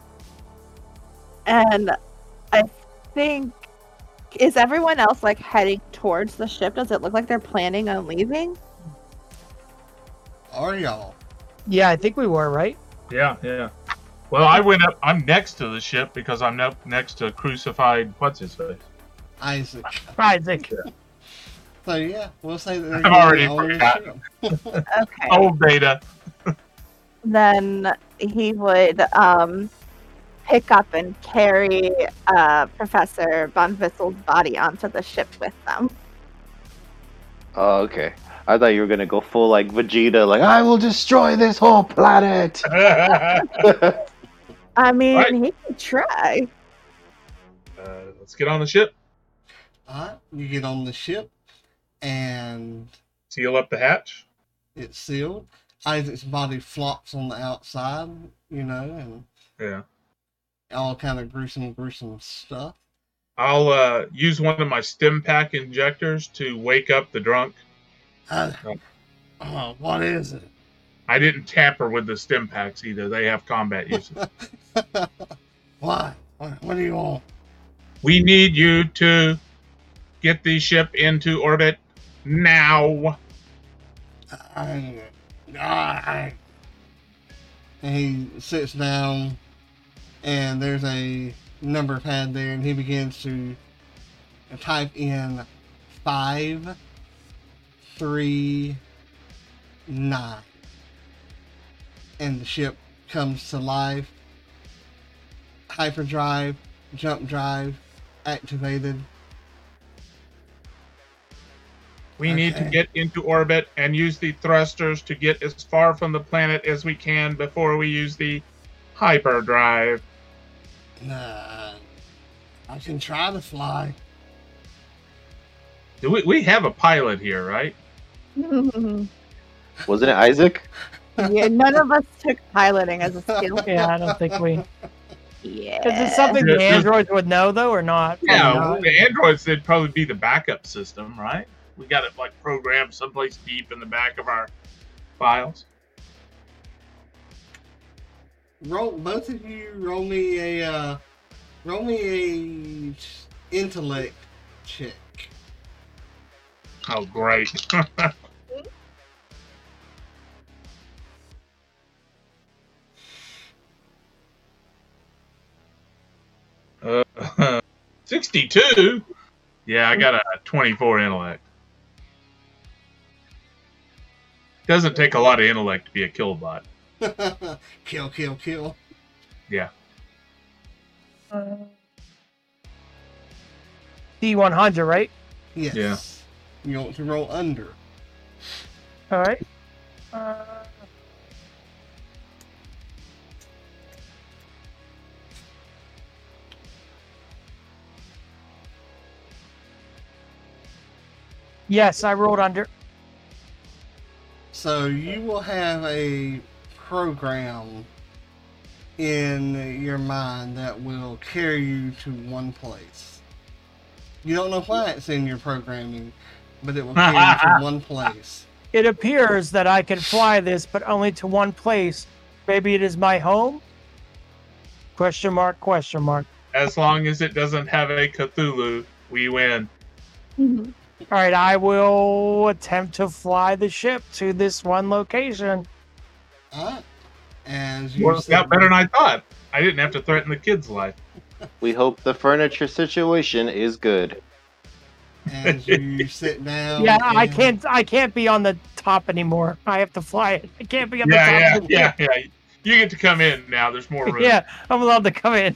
and I think is everyone else like heading towards the ship? Does it look like they're planning on leaving? Are y'all? Yeah, I think we were right. Yeah, yeah. Well, I went up. I'm next to the ship because I'm up next to crucified. What's his face? Isaac. Isaac. So yeah, we'll say that I've already be forgotten. Okay. Old Beta. then he would um, pick up and carry uh, Professor Von Vissel's body onto the ship with them. Oh, okay. I thought you were gonna go full like Vegeta, like I will destroy this whole planet. uh, I mean, Right. he could try. let's get on the ship. Alright, you get on the ship and Seal up the hatch. it's sealed. Isaac's body flops on the outside, you know, and Yeah. all kind of gruesome, gruesome stuff. I'll uh, use one of my stim pack injectors to wake up the drunk. Uh, oh, what is it? I didn't tamper with the stim packs either. They have combat uses. Why? What, what do you want? we need you to get the ship into orbit now. I, I, and he sits down, and there's a number pad there, and he begins to type in five, three, nine. And the ship comes to life. Hyperdrive, jump drive activated. We need to get into orbit and use the thrusters to get as far from the planet as we can before we use the hyperdrive. Nah, I can try to fly. Do we, we have a pilot here, right? Wasn't it Isaac? yeah, none of us took piloting as a skill. Yeah, I don't think we. Yeah. Is it something the androids would know though, or not? Yeah, Probably well, the androids they'd probably be the backup system, right? We got it like programmed someplace deep in the back of our files. Roll both of you. Roll me a uh, roll me a intellect check. Oh, great. uh, 62? Yeah, I got a 24 intellect. Doesn't take a lot of intellect to be a killbot. kill, kill, kill. Yeah. Uh, D100, right? Yes. Yeah. You want to roll under. All right. Uh, yes, I rolled under. So you will have a program in your mind that will carry you to one place. You don't know why it's in your programming, but it will carry you to one place. It appears that I can fly this, but only to one place. Maybe it is my home? Question mark, question mark. As long as it doesn't have a Cthulhu, we win. Mhm. All right, I will attempt to fly the ship to this one location. Alright. As you Worked sit, out better than I thought. I didn't have to threaten the kid's life. We hope the furniture situation is good. as you sit down. Yeah, I can't. I can't be on the top anymore. I have to fly it. I can't be on the Yeah, yeah, top. of the yeah, yeah. You get to come in now. There's more room. Yeah, I'm allowed to come in.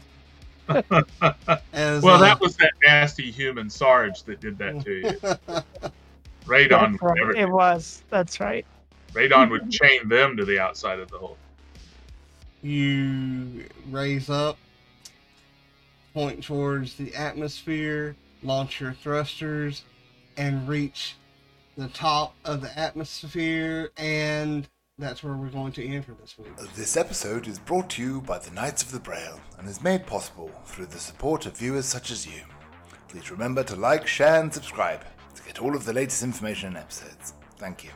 As, Well, uh, that was that nasty human Sarge that did that to you. Radon, would right. never, It was. That's right. Radon would chain them to the outside of the hole. you raise up, point towards the atmosphere, launch your thrusters, and reach the top of the atmosphere, and that's where we're going to enter this week. This episode is brought to you by the Knights of the Braille and is made possible through the support of viewers such as you. Please remember to like, share, and subscribe to get all of the latest information and episodes. Thank you.